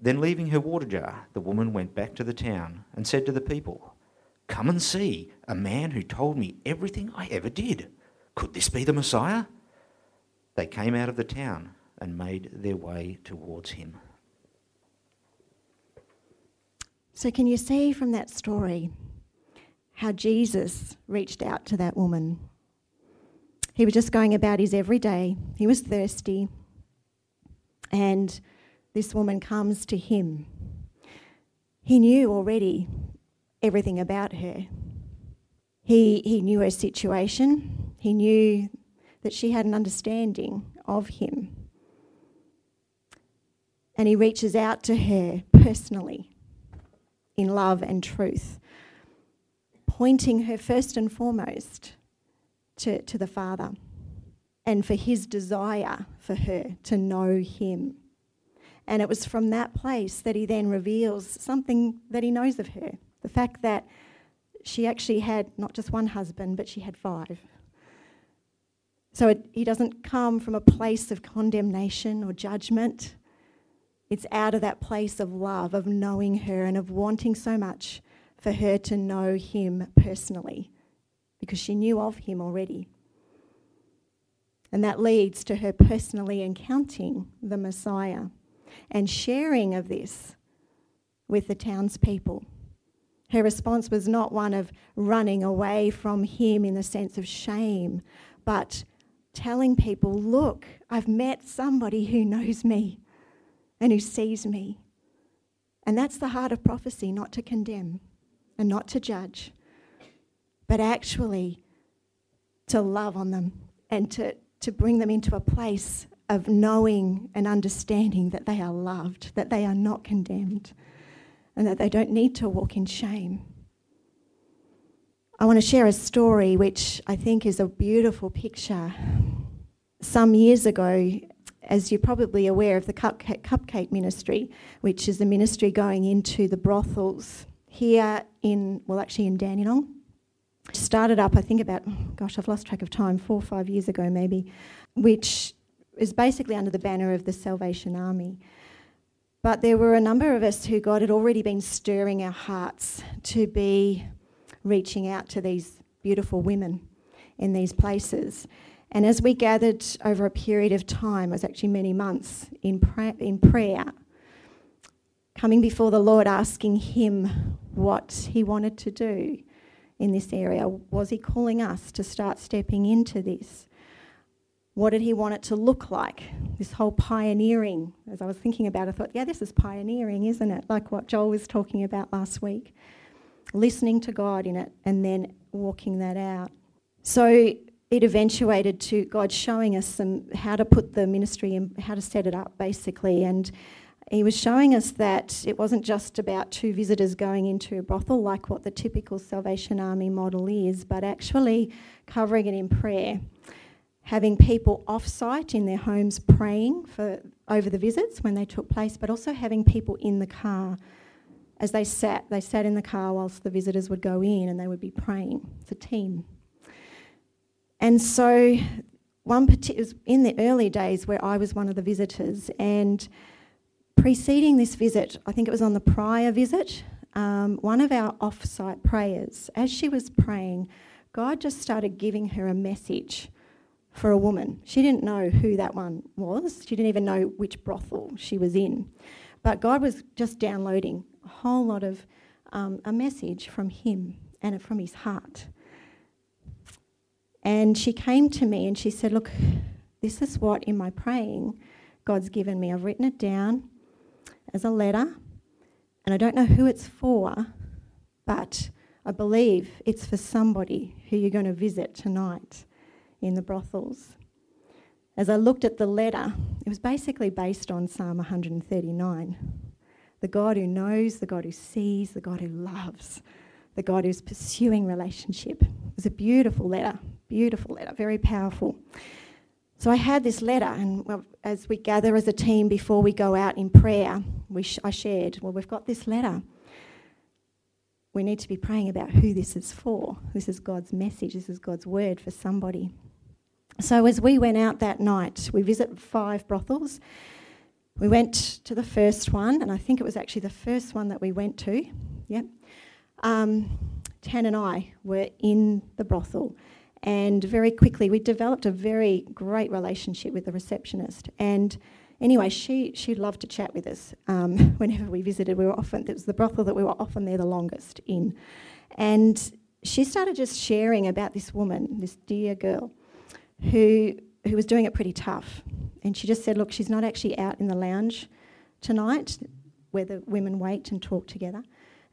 Then, leaving her water jar, the woman went back to the town and said to the people, Come and see a man who told me everything I ever did. Could this be the Messiah? They came out of the town and made their way towards him. So, can you see from that story how Jesus reached out to that woman? He was just going about his everyday, he was thirsty, and this woman comes to him. He knew already everything about her. He, he knew her situation, he knew that she had an understanding of him. And he reaches out to her personally in love and truth, pointing her first and foremost to, to the Father and for his desire for her to know him. And it was from that place that he then reveals something that he knows of her the fact that she actually had not just one husband, but she had five. So it, he doesn't come from a place of condemnation or judgment. It's out of that place of love, of knowing her, and of wanting so much for her to know him personally because she knew of him already. And that leads to her personally encountering the Messiah and sharing of this with the townspeople. Her response was not one of running away from him in the sense of shame, but telling people, Look, I've met somebody who knows me and who sees me. And that's the heart of prophecy not to condemn and not to judge, but actually to love on them and to, to bring them into a place of knowing and understanding that they are loved, that they are not condemned and that they don't need to walk in shame. I want to share a story which I think is a beautiful picture. Some years ago, as you're probably aware of the Cupcake, Cupcake Ministry, which is a ministry going into the brothels here in, well, actually in Dandenong. Started up, I think, about, gosh, I've lost track of time, four or five years ago maybe, which is basically under the banner of the Salvation Army. But there were a number of us who God had already been stirring our hearts to be reaching out to these beautiful women in these places. And as we gathered over a period of time, it was actually many months in, pra- in prayer, coming before the Lord, asking Him what He wanted to do in this area. Was He calling us to start stepping into this? What did he want it to look like? This whole pioneering. As I was thinking about it, I thought, yeah, this is pioneering, isn't it? Like what Joel was talking about last week. Listening to God in it and then walking that out. So it eventuated to God showing us some how to put the ministry and how to set it up, basically. And he was showing us that it wasn't just about two visitors going into a brothel like what the typical Salvation Army model is, but actually covering it in prayer. Having people off site in their homes praying for over the visits when they took place, but also having people in the car as they sat. They sat in the car whilst the visitors would go in and they would be praying. It's a team. And so, one particular in the early days where I was one of the visitors, and preceding this visit, I think it was on the prior visit, um, one of our off site prayers, as she was praying, God just started giving her a message for a woman. She didn't know who that one was, she didn't even know which brothel she was in. But God was just downloading a whole lot of um, a message from Him and from His heart. And she came to me and she said, Look, this is what in my praying God's given me. I've written it down as a letter, and I don't know who it's for, but I believe it's for somebody who you're going to visit tonight in the brothels. As I looked at the letter, it was basically based on Psalm 139 the God who knows, the God who sees, the God who loves, the God who's pursuing relationship. It was a beautiful letter, beautiful letter, very powerful. So I had this letter, and as we gather as a team before we go out in prayer, we sh- I shared, well, we've got this letter. We need to be praying about who this is for. This is God's message, this is God's word for somebody. So as we went out that night, we visited five brothels. We went to the first one, and I think it was actually the first one that we went to. Yep. Um, Tan and I were in the brothel, and very quickly we developed a very great relationship with the receptionist. And anyway, she she loved to chat with us um, whenever we visited. We were often it was the brothel that we were often there the longest in, and she started just sharing about this woman, this dear girl, who who was doing it pretty tough. And she just said, "Look, she's not actually out in the lounge tonight, where the women wait and talk together,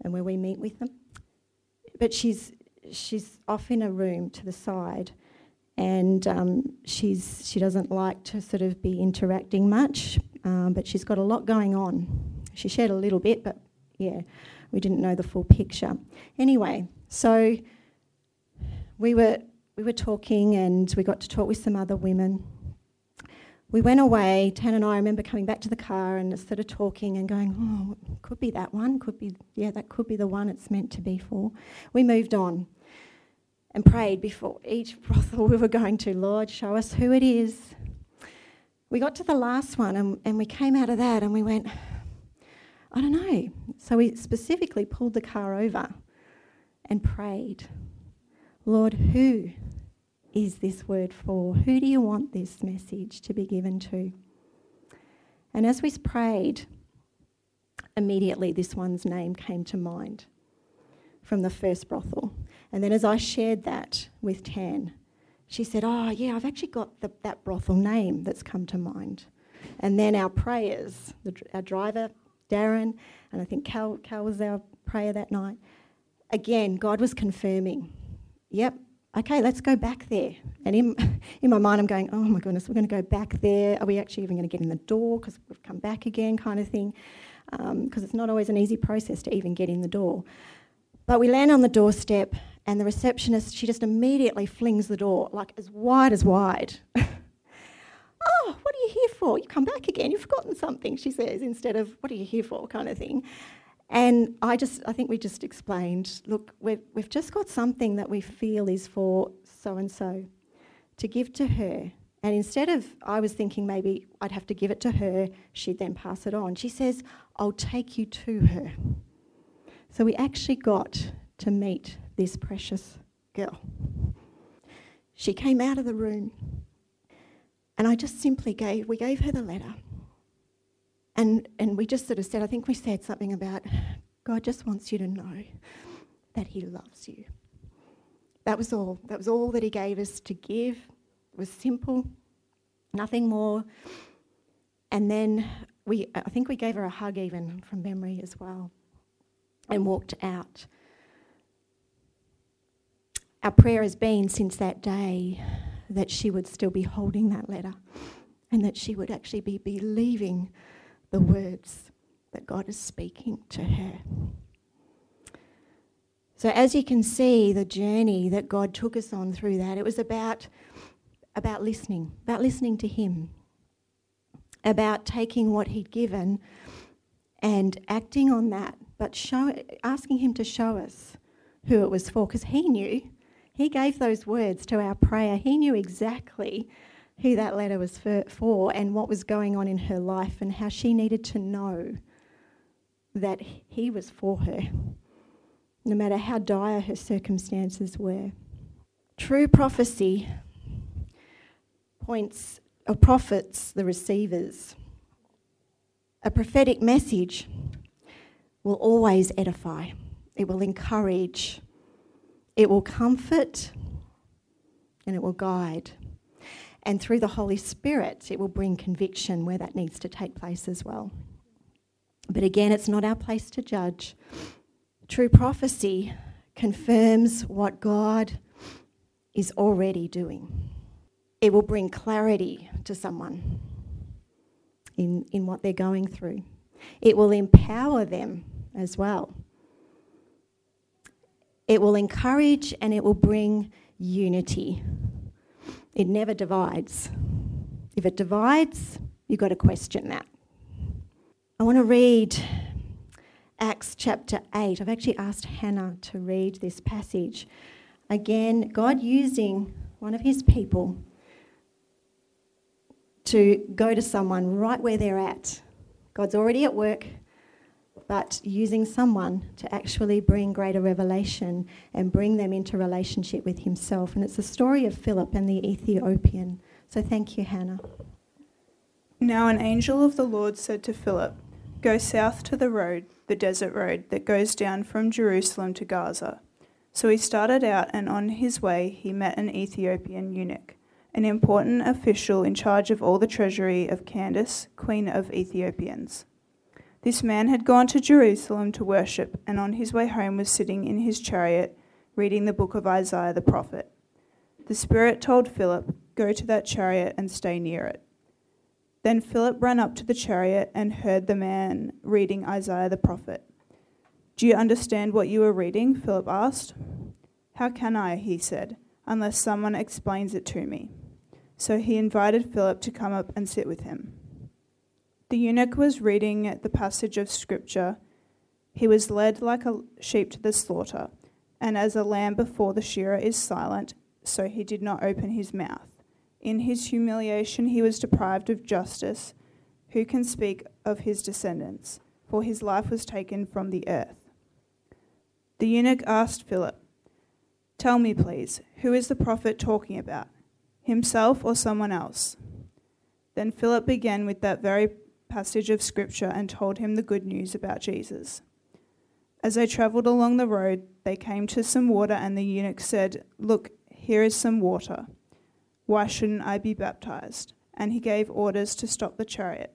and where we meet with them, but she's she's off in a room to the side, and um, she's she doesn't like to sort of be interacting much, um, but she's got a lot going on. She shared a little bit, but yeah, we didn't know the full picture. Anyway, so we were we were talking, and we got to talk with some other women. We went away, Tan and I, remember coming back to the car and sort of talking and going, oh, could be that one, could be, yeah, that could be the one it's meant to be for. We moved on and prayed before each brothel we were going to, Lord, show us who it is. We got to the last one and, and we came out of that and we went, I don't know. So we specifically pulled the car over and prayed, Lord, who is this word for? Who do you want this message to be given to? And as we prayed, immediately this one's name came to mind from the first brothel. And then as I shared that with Tan, she said, Oh, yeah, I've actually got the, that brothel name that's come to mind. And then our prayers, the, our driver, Darren, and I think Cal, Cal was our prayer that night. Again, God was confirming, yep, okay, let's go back there. And in, in my mind, I'm going, oh my goodness, we're going to go back there. Are we actually even going to get in the door because we've come back again, kind of thing? Because um, it's not always an easy process to even get in the door. But we land on the doorstep, and the receptionist, she just immediately flings the door, like as wide as wide. oh, what are you here for? You come back again, you've forgotten something, she says, instead of, what are you here for, kind of thing. And I just, I think we just explained, look, we've, we've just got something that we feel is for so and so to give to her. And instead of, I was thinking maybe I'd have to give it to her, she'd then pass it on. She says, I'll take you to her. So we actually got to meet this precious girl. She came out of the room, and I just simply gave, we gave her the letter. And, and we just sort of said, I think we said something about God just wants you to know that He loves you. That was all. That was all that He gave us to give. It was simple, Nothing more. And then we, I think we gave her a hug even from memory as well and walked out. Our prayer has been since that day that she would still be holding that letter and that she would actually be believing the words that God is speaking to her. So, as you can see, the journey that God took us on through that, it was about, about listening, about listening to Him, about taking what He'd given and acting on that, but show, asking Him to show us who it was for, because He knew. He gave those words to our prayer. He knew exactly who that letter was for, for and what was going on in her life and how she needed to know that He was for her no matter how dire her circumstances were. True prophecy points or profits the receivers. A prophetic message will always edify, it will encourage, it will comfort, and it will guide. And through the Holy Spirit, it will bring conviction where that needs to take place as well. But again, it's not our place to judge. True prophecy confirms what God is already doing. It will bring clarity to someone in, in what they're going through. It will empower them as well. It will encourage and it will bring unity. It never divides. If it divides, you've got to question that. I want to read Acts chapter 8. I've actually asked Hannah to read this passage. Again, God using one of his people to go to someone right where they're at. God's already at work, but using someone to actually bring greater revelation and bring them into relationship with himself. And it's the story of Philip and the Ethiopian. So thank you, Hannah. Now an angel of the Lord said to Philip, Go south to the road, the desert road that goes down from Jerusalem to Gaza. So he started out, and on his way he met an Ethiopian eunuch, an important official in charge of all the treasury of Candace, queen of Ethiopians. This man had gone to Jerusalem to worship, and on his way home was sitting in his chariot reading the book of Isaiah the prophet. The Spirit told Philip, Go to that chariot and stay near it. Then Philip ran up to the chariot and heard the man reading Isaiah the prophet. Do you understand what you are reading? Philip asked. How can I, he said, unless someone explains it to me? So he invited Philip to come up and sit with him. The eunuch was reading the passage of Scripture. He was led like a sheep to the slaughter, and as a lamb before the shearer is silent, so he did not open his mouth. In his humiliation, he was deprived of justice. Who can speak of his descendants? For his life was taken from the earth. The eunuch asked Philip, Tell me, please, who is the prophet talking about? Himself or someone else? Then Philip began with that very passage of Scripture and told him the good news about Jesus. As they travelled along the road, they came to some water, and the eunuch said, Look, here is some water. Why shouldn't I be baptized? And he gave orders to stop the chariot.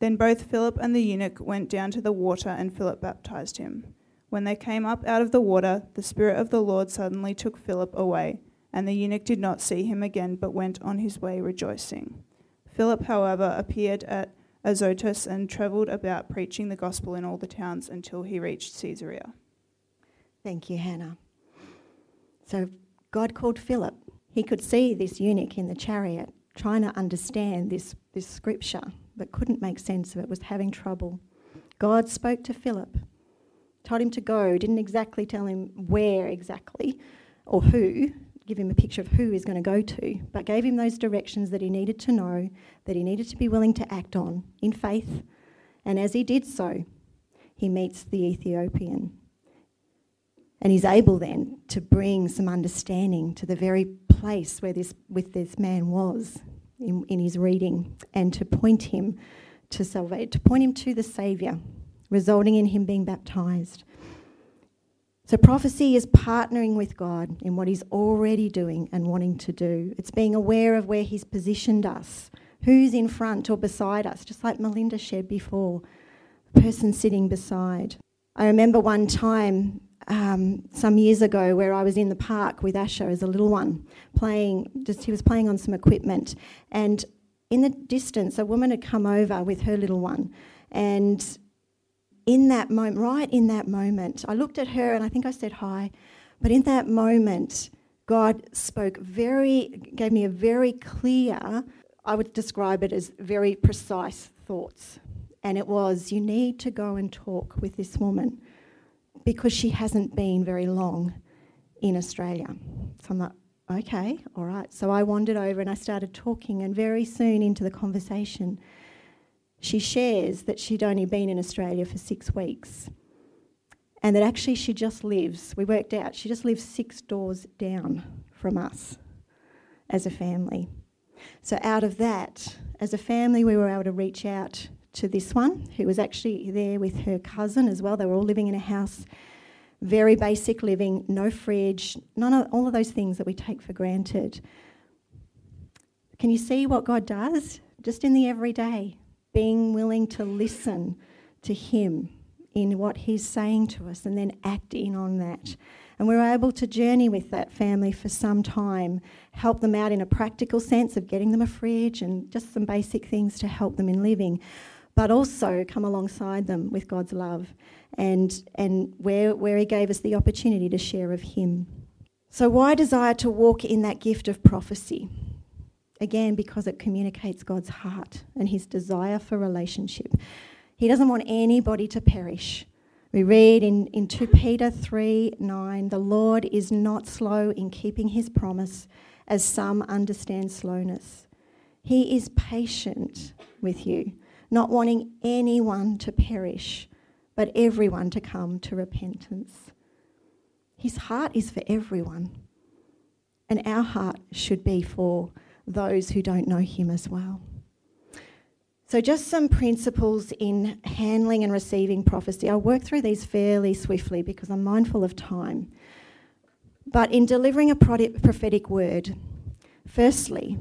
Then both Philip and the eunuch went down to the water, and Philip baptized him. When they came up out of the water, the Spirit of the Lord suddenly took Philip away, and the eunuch did not see him again, but went on his way rejoicing. Philip, however, appeared at Azotus and travelled about preaching the gospel in all the towns until he reached Caesarea. Thank you, Hannah. So God called Philip he could see this eunuch in the chariot trying to understand this, this scripture, but couldn't make sense of it, was having trouble. God spoke to Philip, told him to go, didn't exactly tell him where exactly or who, give him a picture of who he's going to go to, but gave him those directions that he needed to know, that he needed to be willing to act on in faith. And as he did so, he meets the Ethiopian. And he's able then to bring some understanding to the very place where this with this man was in, in his reading and to point him to salvation, to point him to the Saviour, resulting in him being baptized. So, prophecy is partnering with God in what He's already doing and wanting to do. It's being aware of where He's positioned us, who's in front or beside us, just like Melinda shared before, the person sitting beside. I remember one time um, some years ago where I was in the park with Asher as a little one, playing, just he was playing on some equipment, and in the distance, a woman had come over with her little one, and in that moment, right in that moment, I looked at her and I think I said hi, but in that moment, God spoke very, gave me a very clear, I would describe it as very precise thoughts. And it was, you need to go and talk with this woman because she hasn't been very long in Australia. So I'm like, okay, all right. So I wandered over and I started talking, and very soon into the conversation, she shares that she'd only been in Australia for six weeks and that actually she just lives, we worked out, she just lives six doors down from us as a family. So, out of that, as a family, we were able to reach out to this one who was actually there with her cousin as well. They were all living in a house, very basic living, no fridge, none of all of those things that we take for granted. Can you see what God does just in the everyday? Being willing to listen to Him in what He's saying to us and then act in on that. And we were able to journey with that family for some time, help them out in a practical sense of getting them a fridge and just some basic things to help them in living, but also come alongside them with God's love and, and where, where He gave us the opportunity to share of Him. So, why desire to walk in that gift of prophecy? Again, because it communicates God's heart and his desire for relationship. He doesn't want anybody to perish. We read in, in 2 Peter 3 9, the Lord is not slow in keeping his promise, as some understand slowness. He is patient with you, not wanting anyone to perish, but everyone to come to repentance. His heart is for everyone, and our heart should be for those who don't know Him as well. So, just some principles in handling and receiving prophecy. I'll work through these fairly swiftly because I'm mindful of time. But in delivering a prophetic word, firstly,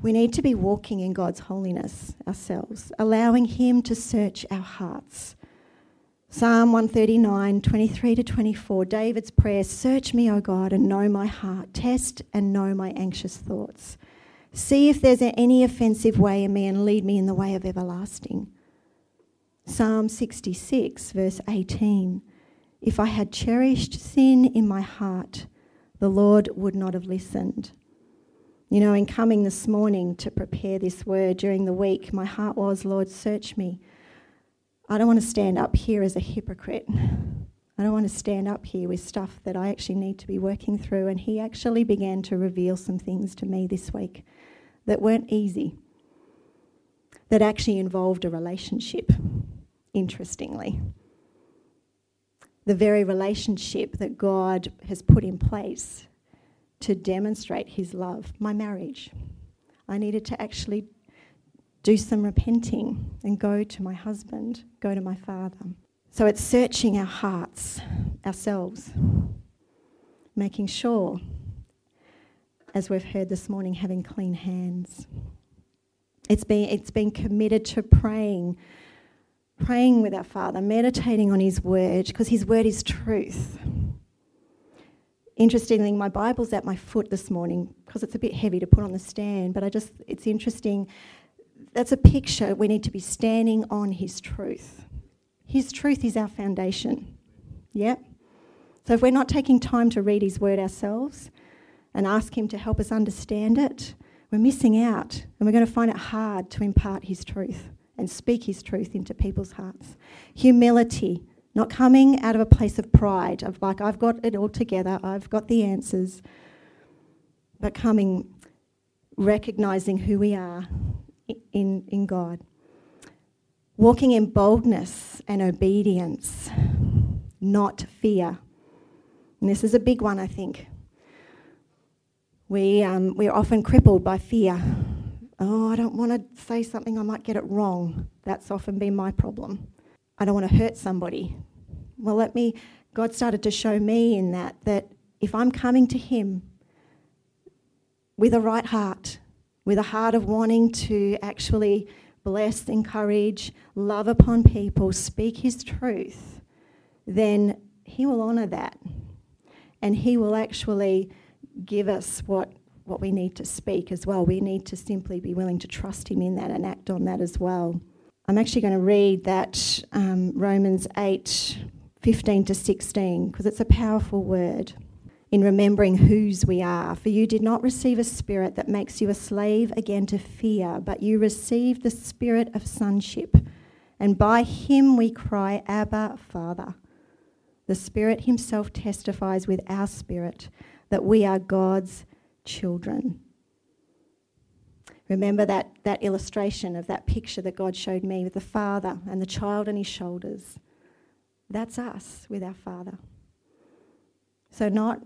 we need to be walking in God's holiness ourselves, allowing Him to search our hearts. Psalm 139, 23 to 24, David's prayer Search me, O God, and know my heart. Test and know my anxious thoughts. See if there's any offensive way in me and lead me in the way of everlasting. Psalm 66, verse 18 If I had cherished sin in my heart, the Lord would not have listened. You know, in coming this morning to prepare this word during the week, my heart was, Lord, search me. I don't want to stand up here as a hypocrite. I don't want to stand up here with stuff that I actually need to be working through. And He actually began to reveal some things to me this week that weren't easy, that actually involved a relationship, interestingly. The very relationship that God has put in place to demonstrate His love, my marriage. I needed to actually do some repenting and go to my husband, go to my father. So it's searching our hearts, ourselves, making sure as we've heard this morning, having clean hands. It's been, it's been committed to praying, praying with our Father, meditating on His Word, because His Word is truth. Interestingly, my Bible's at my foot this morning because it's a bit heavy to put on the stand, but I just, it's interesting. That's a picture. We need to be standing on His truth. His truth is our foundation. Yep. So if we're not taking time to read His Word ourselves, and ask Him to help us understand it, we're missing out and we're going to find it hard to impart His truth and speak His truth into people's hearts. Humility, not coming out of a place of pride, of like, I've got it all together, I've got the answers, but coming, recognizing who we are in, in God. Walking in boldness and obedience, not fear. And this is a big one, I think we, um, we're often crippled by fear. Oh, I don't want to say something, I might get it wrong. That's often been my problem. I don't want to hurt somebody. Well, let me God started to show me in that that if I'm coming to Him with a right heart, with a heart of wanting to actually bless, encourage, love upon people, speak His truth, then He will honour that. And He will actually give us what, what we need to speak as well. We need to simply be willing to trust Him in that and act on that as well. I'm actually going to read that um, Romans 8 15 to 16 because it's a powerful word in remembering whose we are. For you did not receive a spirit that makes you a slave again to fear, but you received the spirit of sonship. And by him we cry, Abba, Father. The Spirit Himself testifies with our spirit that we are God's children. Remember that, that illustration of that picture that God showed me with the father and the child on his shoulders. That's us with our Father. So, not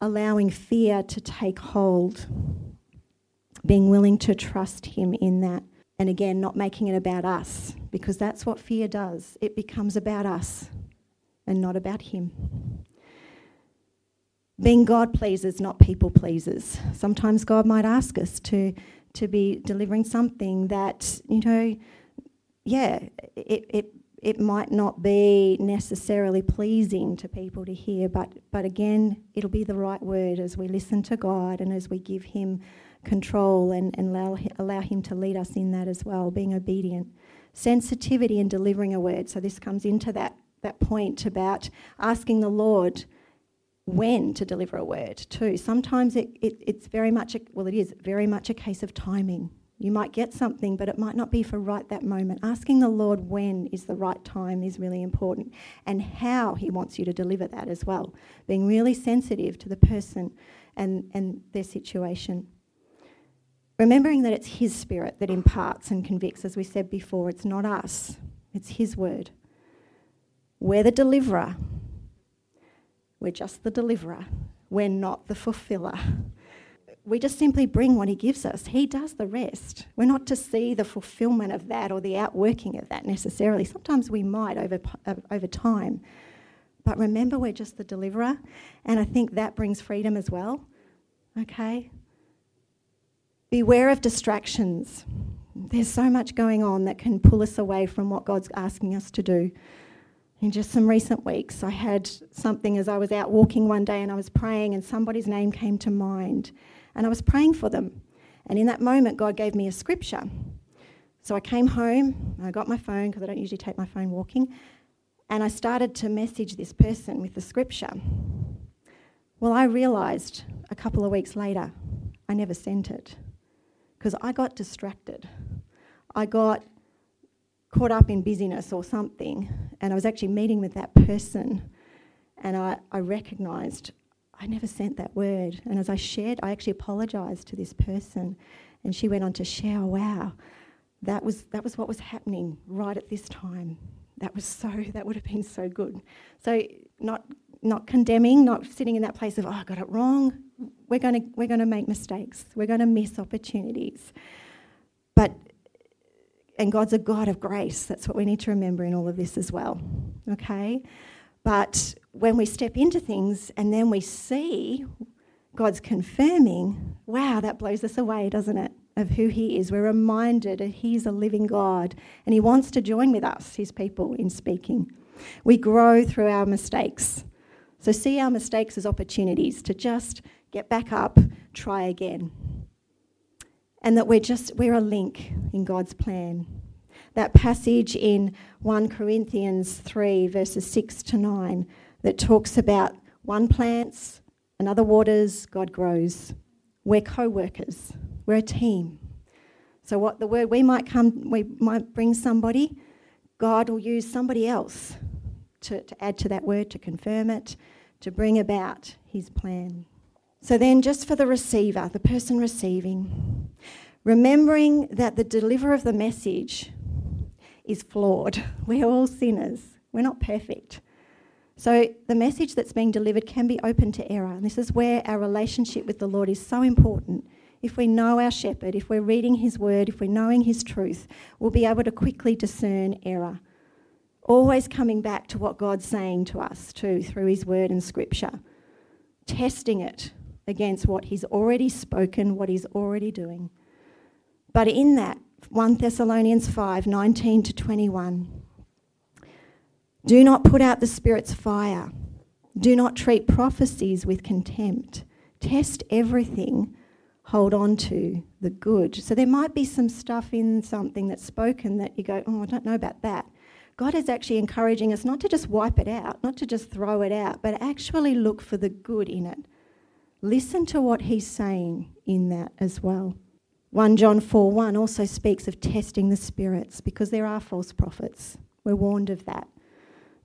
allowing fear to take hold, being willing to trust Him in that. And again, not making it about us, because that's what fear does. It becomes about us and not about Him. Being God pleasers, not people pleasers. Sometimes God might ask us to, to be delivering something that, you know, yeah, it, it it might not be necessarily pleasing to people to hear, but, but again, it'll be the right word as we listen to God and as we give Him control and, and allow, allow Him to lead us in that as well, being obedient. Sensitivity in delivering a word. So, this comes into that, that point about asking the Lord when to deliver a word, too. Sometimes it, it, it's very much, a, well, it is very much a case of timing you might get something, but it might not be for right that moment. Asking the Lord when is the right time is really important and how He wants you to deliver that as well. Being really sensitive to the person and, and their situation. Remembering that it's His Spirit that imparts and convicts, as we said before, it's not us, it's His word. We're the deliverer. We're just the deliverer. We're not the fulfiller we just simply bring what He gives us. He does the rest. We're not to see the fulfillment of that or the outworking of that necessarily. Sometimes we might over, over time. But remember, we're just the deliverer. And I think that brings freedom as well. Okay? Beware of distractions. There's so much going on that can pull us away from what God's asking us to do. In just some recent weeks, I had something as I was out walking one day and I was praying, and somebody's name came to mind and I was praying for them. And in that moment, God gave me a scripture. So I came home, I got my phone because I don't usually take my phone walking, and I started to message this person with the scripture. Well, I realised a couple of weeks later, I never sent it because I got distracted. I got caught up in busyness or something, and I was actually meeting with that person, and I, I recognised I never sent that word. And as I shared, I actually apologized to this person. And she went on to share, wow, that was, that was what was happening right at this time. That was so, that would have been so good. So, not, not condemning, not sitting in that place of, oh, I got it wrong. We're going to we're to make mistakes. We're going to miss opportunities. But, and God's a God of grace. That's what we need to remember in all of this as well. Okay? But when we step into things and then we see God's confirming, wow, that blows us away, doesn't it? Of who He is. We're reminded that He's a living God and He wants to join with us, His people, in speaking. We grow through our mistakes. So see our mistakes as opportunities to just get back up, try again. And that we're just, we're a link in God's plan that passage in 1 Corinthians 3, verses 6 to 9, that talks about one plants, another waters, God grows. We're co workers, we're a team. So, what the word we might come, we might bring somebody, God will use somebody else to, to add to that word, to confirm it, to bring about his plan. So, then just for the receiver, the person receiving, remembering that the deliverer of the message is flawed. We're all sinners. We're not perfect. So the message that's being delivered can be open to error. And this is where our relationship with the Lord is so important. If we know our shepherd, if we're reading his word, if we're knowing his truth, we'll be able to quickly discern error. Always coming back to what God's saying to us too through His Word and Scripture, testing it against what He's already spoken, what He's already doing. But in that, 1 Thessalonians 5 19 to 21. Do not put out the Spirit's fire. Do not treat prophecies with contempt. Test everything. Hold on to the good. So there might be some stuff in something that's spoken that you go, oh, I don't know about that. God is actually encouraging us not to just wipe it out, not to just throw it out, but actually look for the good in it. Listen to what He's saying in that as well. 1 John 4 1 also speaks of testing the spirits because there are false prophets. We're warned of that.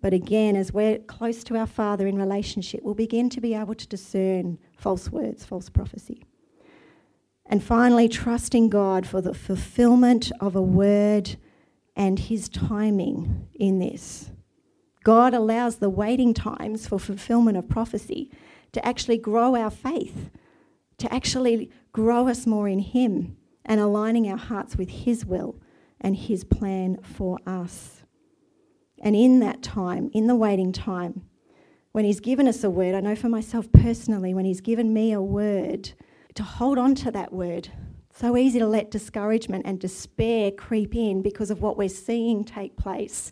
But again, as we're close to our Father in relationship, we'll begin to be able to discern false words, false prophecy. And finally, trusting God for the fulfillment of a word and His timing in this. God allows the waiting times for fulfillment of prophecy to actually grow our faith, to actually grow us more in Him and aligning our hearts with His will and His plan for us. And in that time, in the waiting time, when He's given us a word, I know for myself personally, when He's given me a word, to hold on to that word. So easy to let discouragement and despair creep in because of what we're seeing take place.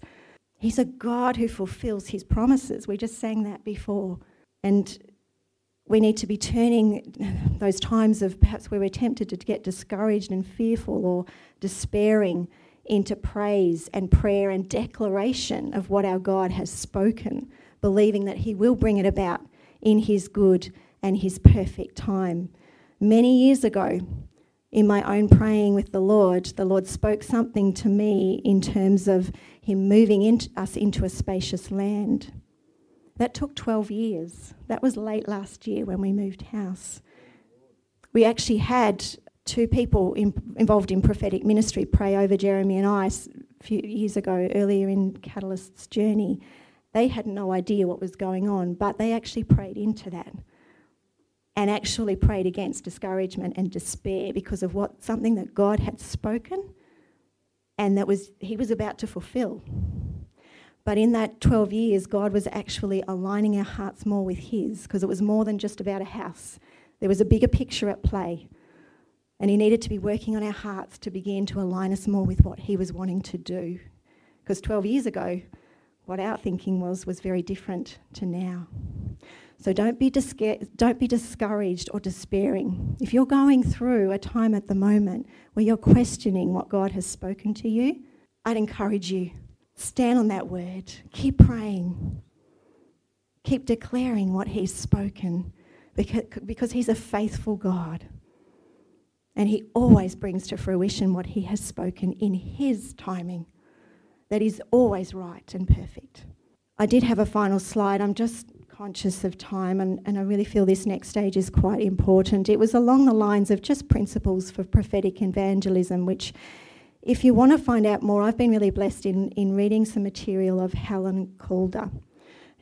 He's a God who fulfills His promises. We just sang that before. And we need to be turning those times of perhaps where we're tempted to get discouraged and fearful or despairing into praise and prayer and declaration of what our God has spoken, believing that He will bring it about in His good and His perfect time. Many years ago, in my own praying with the Lord, the Lord spoke something to me in terms of Him moving into us into a spacious land. That took 12 years. That was late last year when we moved house. We actually had two people in, involved in prophetic ministry pray over Jeremy and I a few years ago, earlier in Catalyst's journey. They had no idea what was going on, but they actually prayed into that and actually prayed against discouragement and despair because of what something that God had spoken and that was he was about to fulfill. But in that 12 years, God was actually aligning our hearts more with His because it was more than just about a house. There was a bigger picture at play. And He needed to be working on our hearts to begin to align us more with what He was wanting to do. Because 12 years ago, what our thinking was was very different to now. So don't be, disca- don't be discouraged or despairing. If you're going through a time at the moment where you're questioning what God has spoken to you, I'd encourage you Stand on that word. Keep praying. Keep declaring what He's spoken because, He's a faithful God. And He always brings to fruition what He has spoken in His timing, that is always right and perfect. I did have a final slide. I'm just conscious of time, and, and I really feel this next stage is quite important. It was along the lines of just principles for prophetic evangelism, which if you want to find out more, I've been really blessed in, in reading some material of Helen Calder,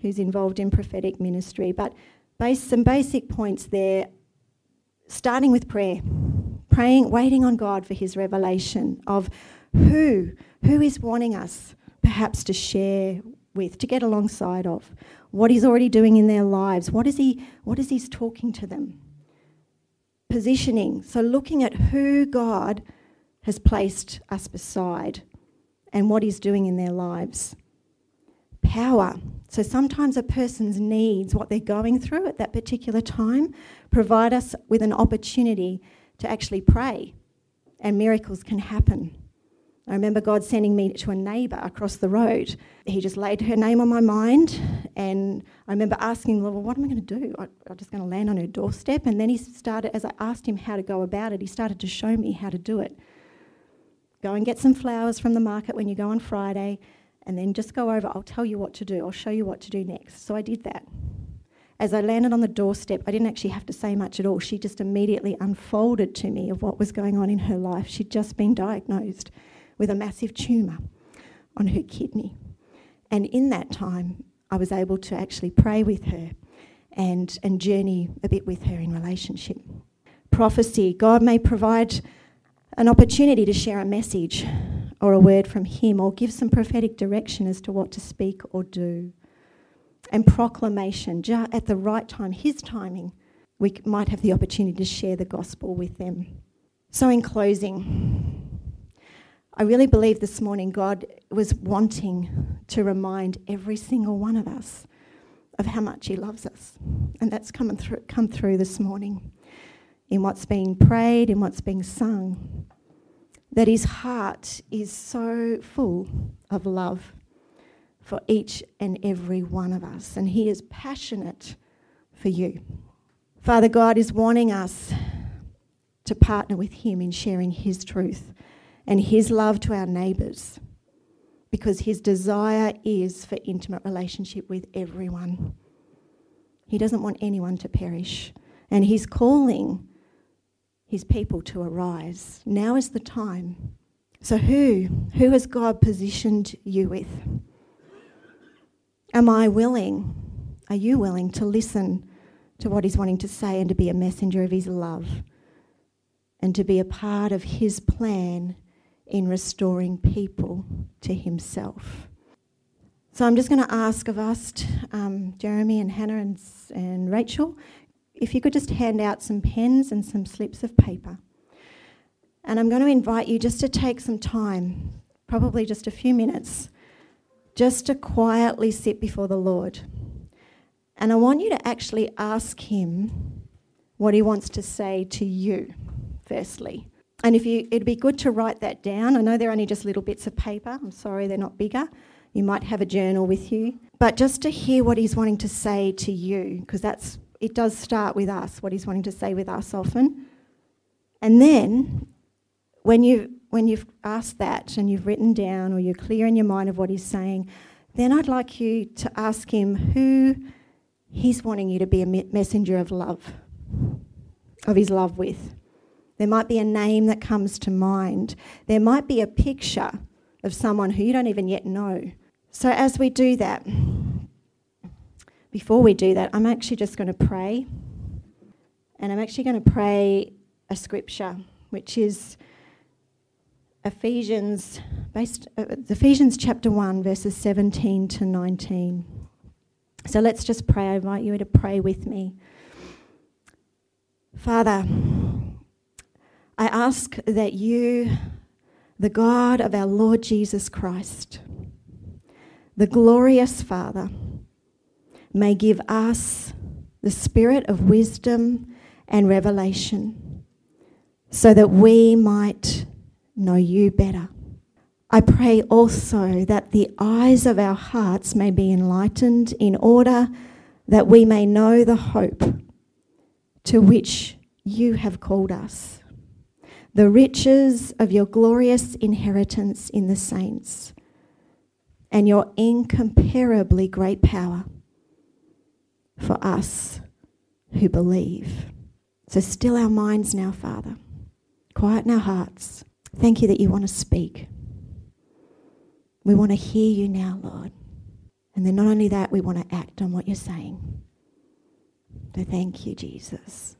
who's involved in prophetic ministry. But base, some basic points there, starting with prayer, praying, waiting on God for his revelation of who, who is wanting us perhaps to share with, to get alongside of, what he's already doing in their lives, what is he, what is he talking to them? Positioning, so looking at who God has placed us beside and what He's doing in their lives. Power. So sometimes a person's needs, what they're going through at that particular time, provide us with an opportunity to actually pray, and miracles can happen. I remember God sending me to a neighbour across the road. He just laid her name on my mind, and I remember asking, Well, what am I going to do? I, I'm just going to land on her doorstep. And then he started, as I asked him how to go about it, he started to show me how to do it. Go and get some flowers from the market when you go on Friday, and then just go over. I'll tell you what to do. I'll show you what to do next. So I did that. As I landed on the doorstep, I didn't actually have to say much at all. She just immediately unfolded to me of what was going on in her life. She'd just been diagnosed with a massive tumour on her kidney. And in that time, I was able to actually pray with her and, and journey a bit with her in relationship. Prophecy God may provide an opportunity to share a message or a word from Him or give some prophetic direction as to what to speak or do. And proclamation, at the right time, His timing, we might have the opportunity to share the gospel with them. So, in closing, I really believe this morning God was wanting to remind every single one of us of how much He loves us. And that's come through, come through this morning in what's being prayed, in what's being sung. That His heart is so full of love for each and every one of us. And He is passionate for you. Father God is wanting us to partner with Him in sharing His truth and His love to our neighbours because His desire is for intimate relationship with everyone. He doesn't want anyone to perish. And He's calling His people to arise. Now is the time. So, who? Who has God positioned you with? Am I willing? Are you willing to listen to what He's wanting to say and to be a messenger of His love and to be a part of His plan in restoring people to Himself? So I'm just going to ask of us, um, Jeremy and Hannah and, and Rachel, if you could just hand out some pens and some slips of paper. And I'm going to invite you just to take some time, probably just a few minutes, just to quietly sit before the Lord. And I want you to actually ask Him what He wants to say to you, firstly. And if you, it'd be good to write that down. I know they're only just little bits of paper. I'm sorry they're not bigger. You might have a journal with you. But just to hear what He's wanting to say to you, because that's it does start with us, what He's wanting to say with us often. And then when you when you've asked that and you've written down or you're clear in your mind of what he's saying, then I'd like you to ask him who he's wanting you to be a messenger of love, of his love with. There might be a name that comes to mind. There might be a picture of someone who you don't even yet know. So as we do that, before we do that, I'm actually just going to pray. And I'm actually going to pray a scripture, which is Ephesians, based, uh, Ephesians chapter 1, verses 17 to 19. So let's just pray. I invite you to pray with me. Father, I ask that you, the God of our Lord Jesus Christ, the glorious Father, may give us the spirit of wisdom and revelation so that we might know you better. I pray also that the eyes of our hearts may be enlightened in order that we may know the hope to which you have called us, the riches of your glorious inheritance in the saints, and your incomparably great power for us who believe. So, still our minds now, Father. Quieten our hearts Thank you that you want to speak. We want to hear you now, Lord. And then not only that, we want to act on what you're saying. So thank you, Jesus.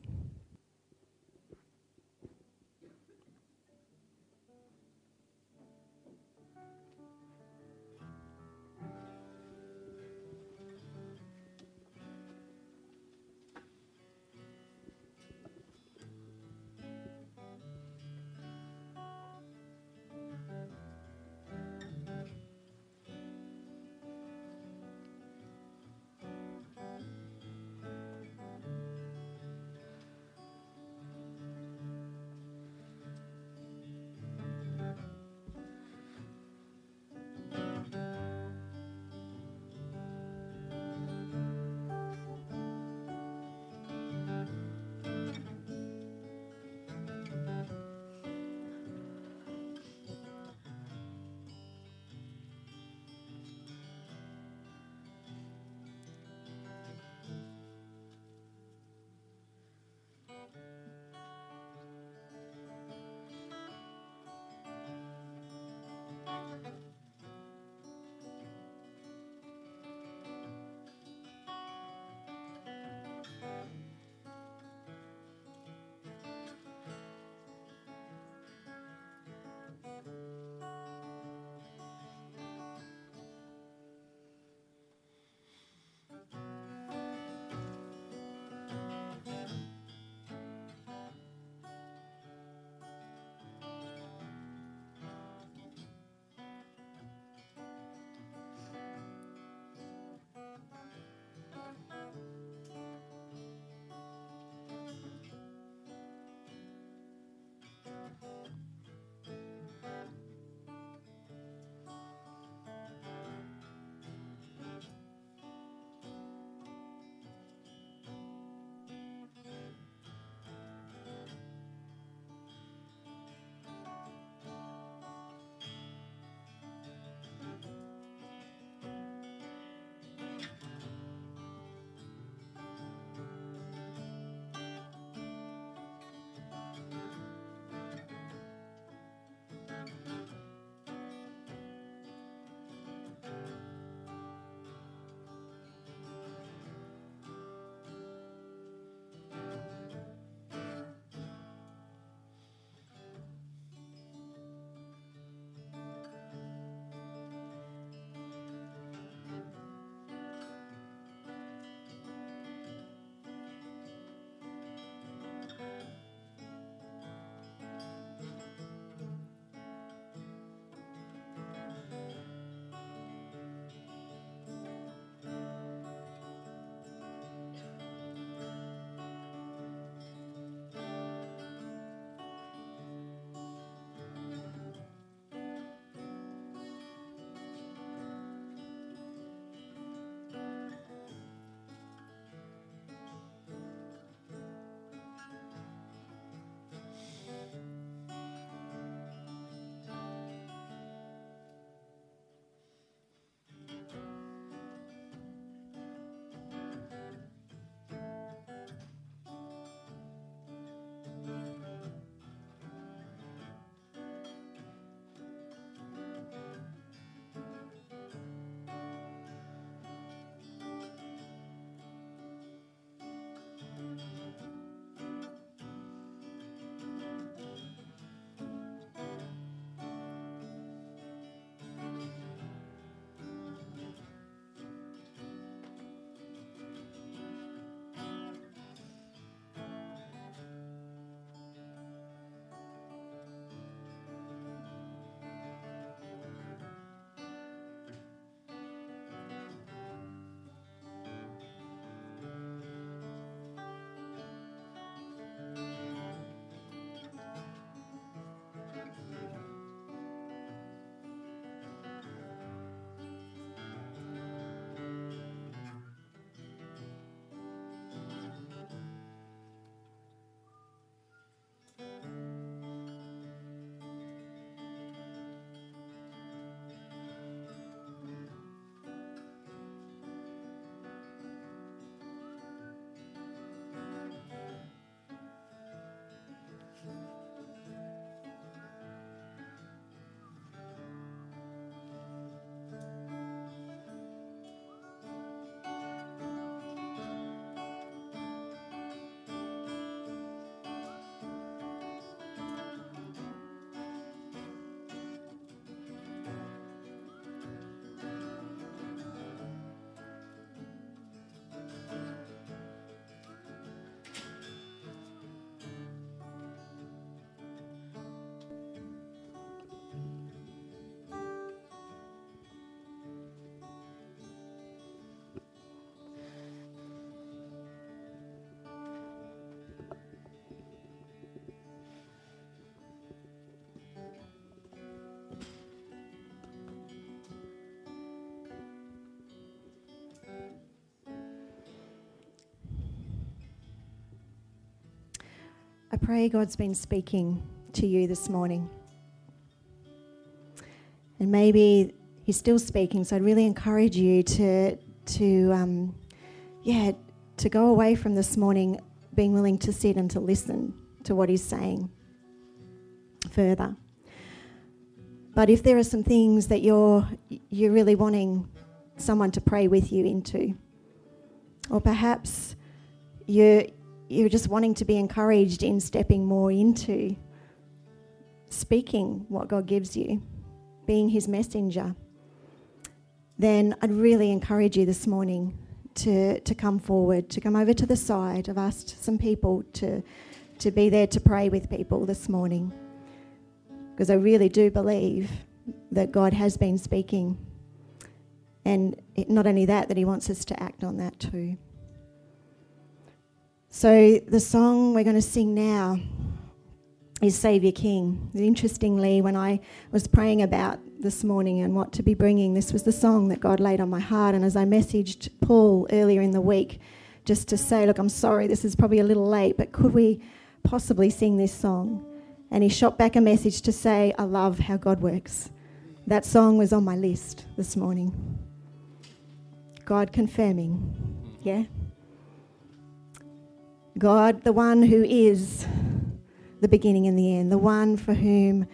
I pray God's been speaking to you this morning. And maybe He's still speaking, so I'd really encourage you to, to um, yeah, to go away from this morning being willing to sit and to listen to what He's saying further. But if there are some things that you're, you're really wanting someone to pray with you into, or perhaps you're, you're just wanting to be encouraged in stepping more into speaking what God gives you, being His messenger, then I'd really encourage you this morning to, to come forward, to come over to the side. I've asked some people to, to be there to pray with people this morning because I really do believe that God has been speaking. And not only that, that He wants us to act on that too. So, the song we're going to sing now is Saviour King. Interestingly, when I was praying about this morning and what to be bringing, this was the song that God laid on my heart. And as I messaged Paul earlier in the week, just to say, Look, I'm sorry, this is probably a little late, but could we possibly sing this song? And he shot back a message to say, I love how God works. That song was on my list this morning. God confirming, yeah? God, the one who is the beginning and the end, the one for whom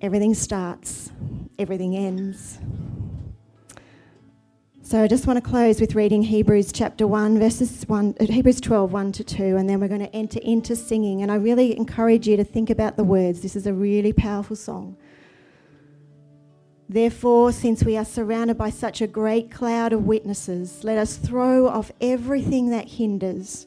everything starts, everything ends. So I just want to close with reading Hebrews chapter 1, verses 1, uh, Hebrews 12, 1 to 2, and then we're going to enter into singing. And I really encourage you to think about the words. This is a really powerful song. Therefore, since we are surrounded by such a great cloud of witnesses, let us throw off everything that hinders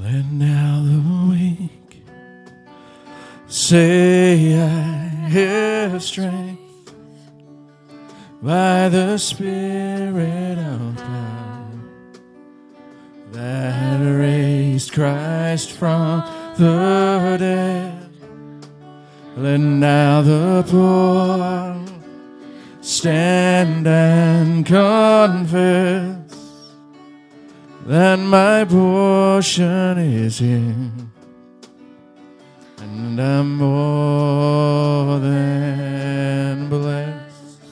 Let now the weak say I have strength by the Spirit of God that raised Christ from the dead. Let now the poor stand and confess that my portion is in, and I'm more than blessed.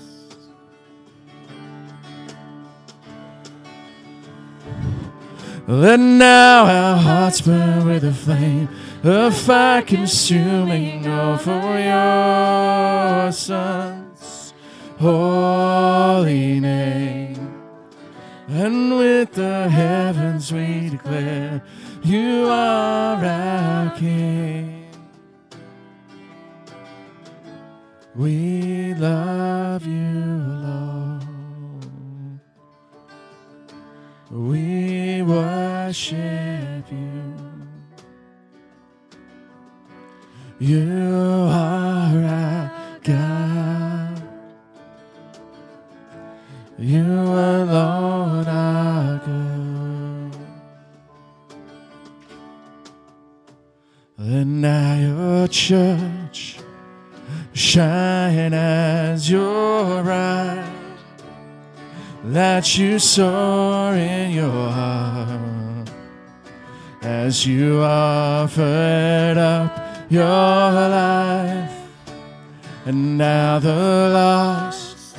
Let now our hearts burn with a flame of fire consuming all for your Son's holy name. And with the heavens we declare, You are our King. We love you, Lord. We worship you. You are our God. You alone are good. Let now your church shine as your bride that you saw in your heart as you offered up your life, and now the lost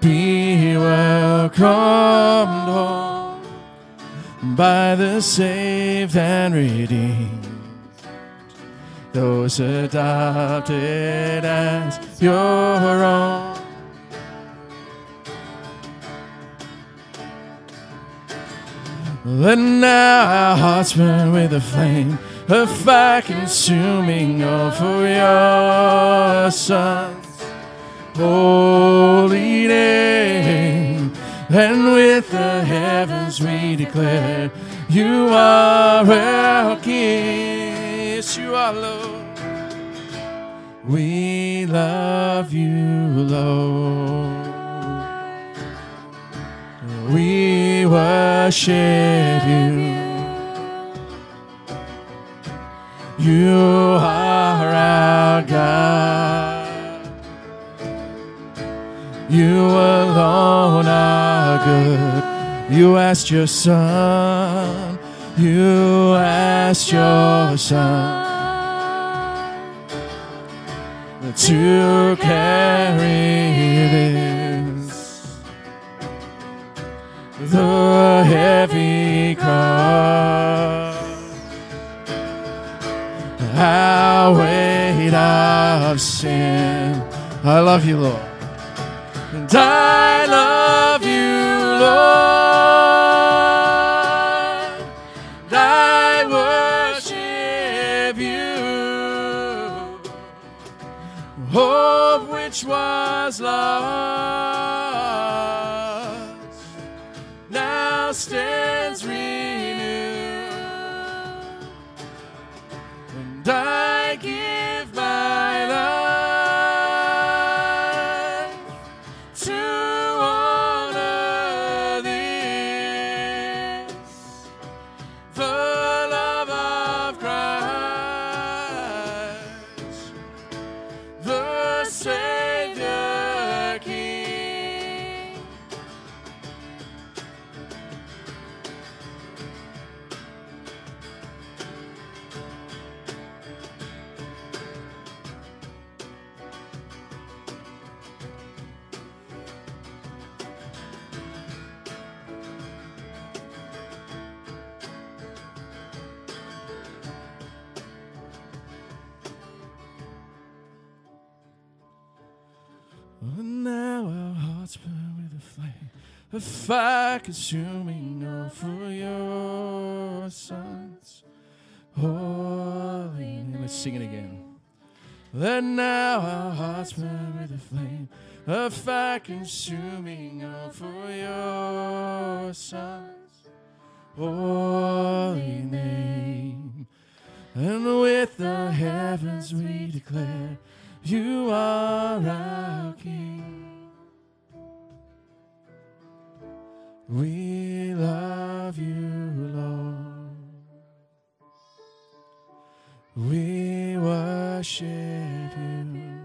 be welcomed home by the saved and redeemed. Those adopted as your own. Let now our hearts burn with a flame a fire consuming all for your son's holy name. And with the heavens we declare, You are our King. You are, Lord. We love you, Lord. We worship you. You are our God. You alone are good. You asked your son. You asked your son. To carry this. The heavy cross. Our weight of sin. I love you Lord and I love you Lord. I worship you. Hope which was lost now stands renewed, and I And now our hearts burn with a flame, a fire consuming all for your sons. Holy name. Let's sing it again. Let now our hearts burn with a flame, a fire consuming all for your sons. Holy name. And with the heavens we declare, You are our King. We love you, Lord. We worship you.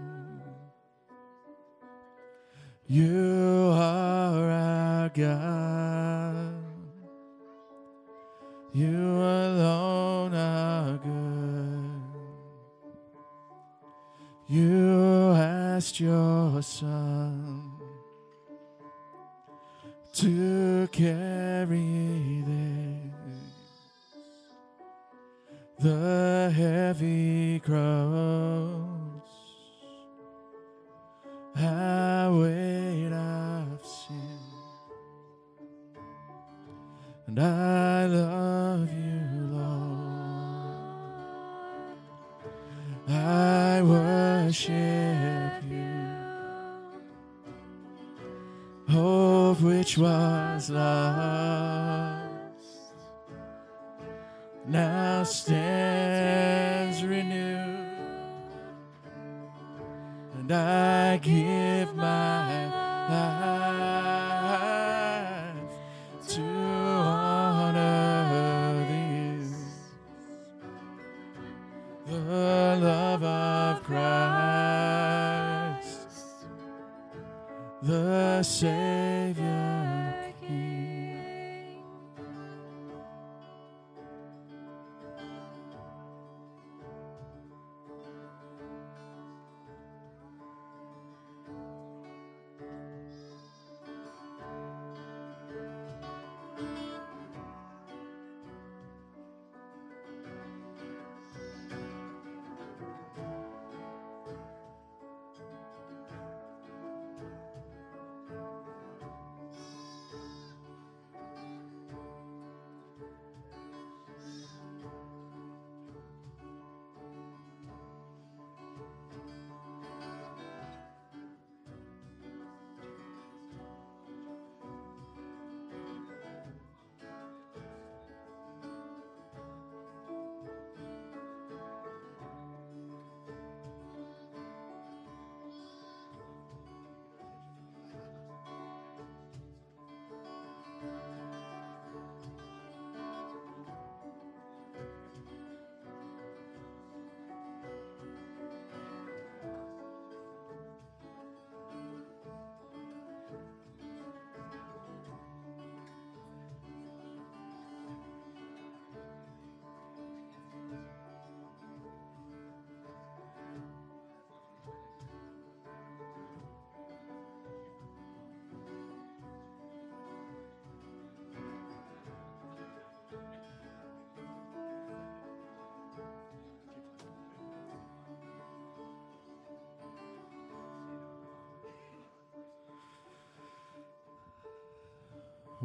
You are our God. You alone are You asked your son to carry this, the heavy cross, our weight of sin. And I love you, I worship you. Hope which was lost now stands renewed, and I give my life the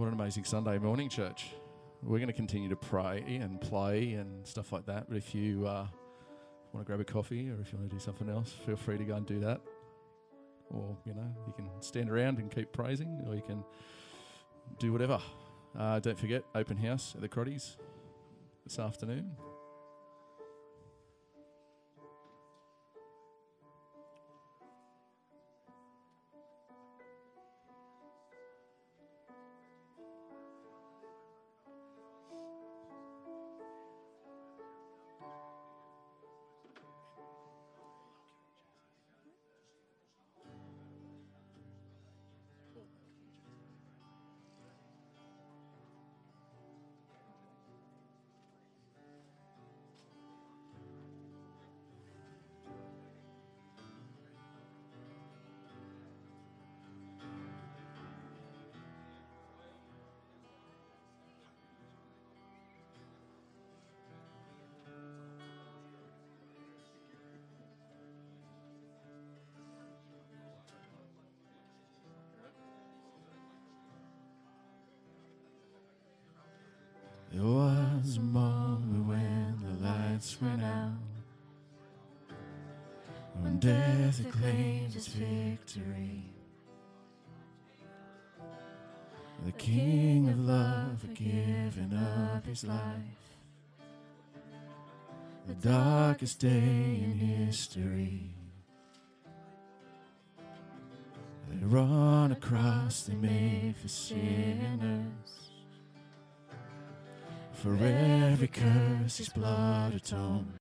What an amazing Sunday morning, church. We're going to continue to pray and play and stuff like that. But if you uh, want to grab a coffee or if you want to do something else, feel free to go and do that. Or, you know, you can stand around and keep praising, or you can do whatever. Uh, don't forget, open house at the Crottys this afternoon. Life. The darkest day in history. They run across, they made for sinners. For every curse his blood atoned.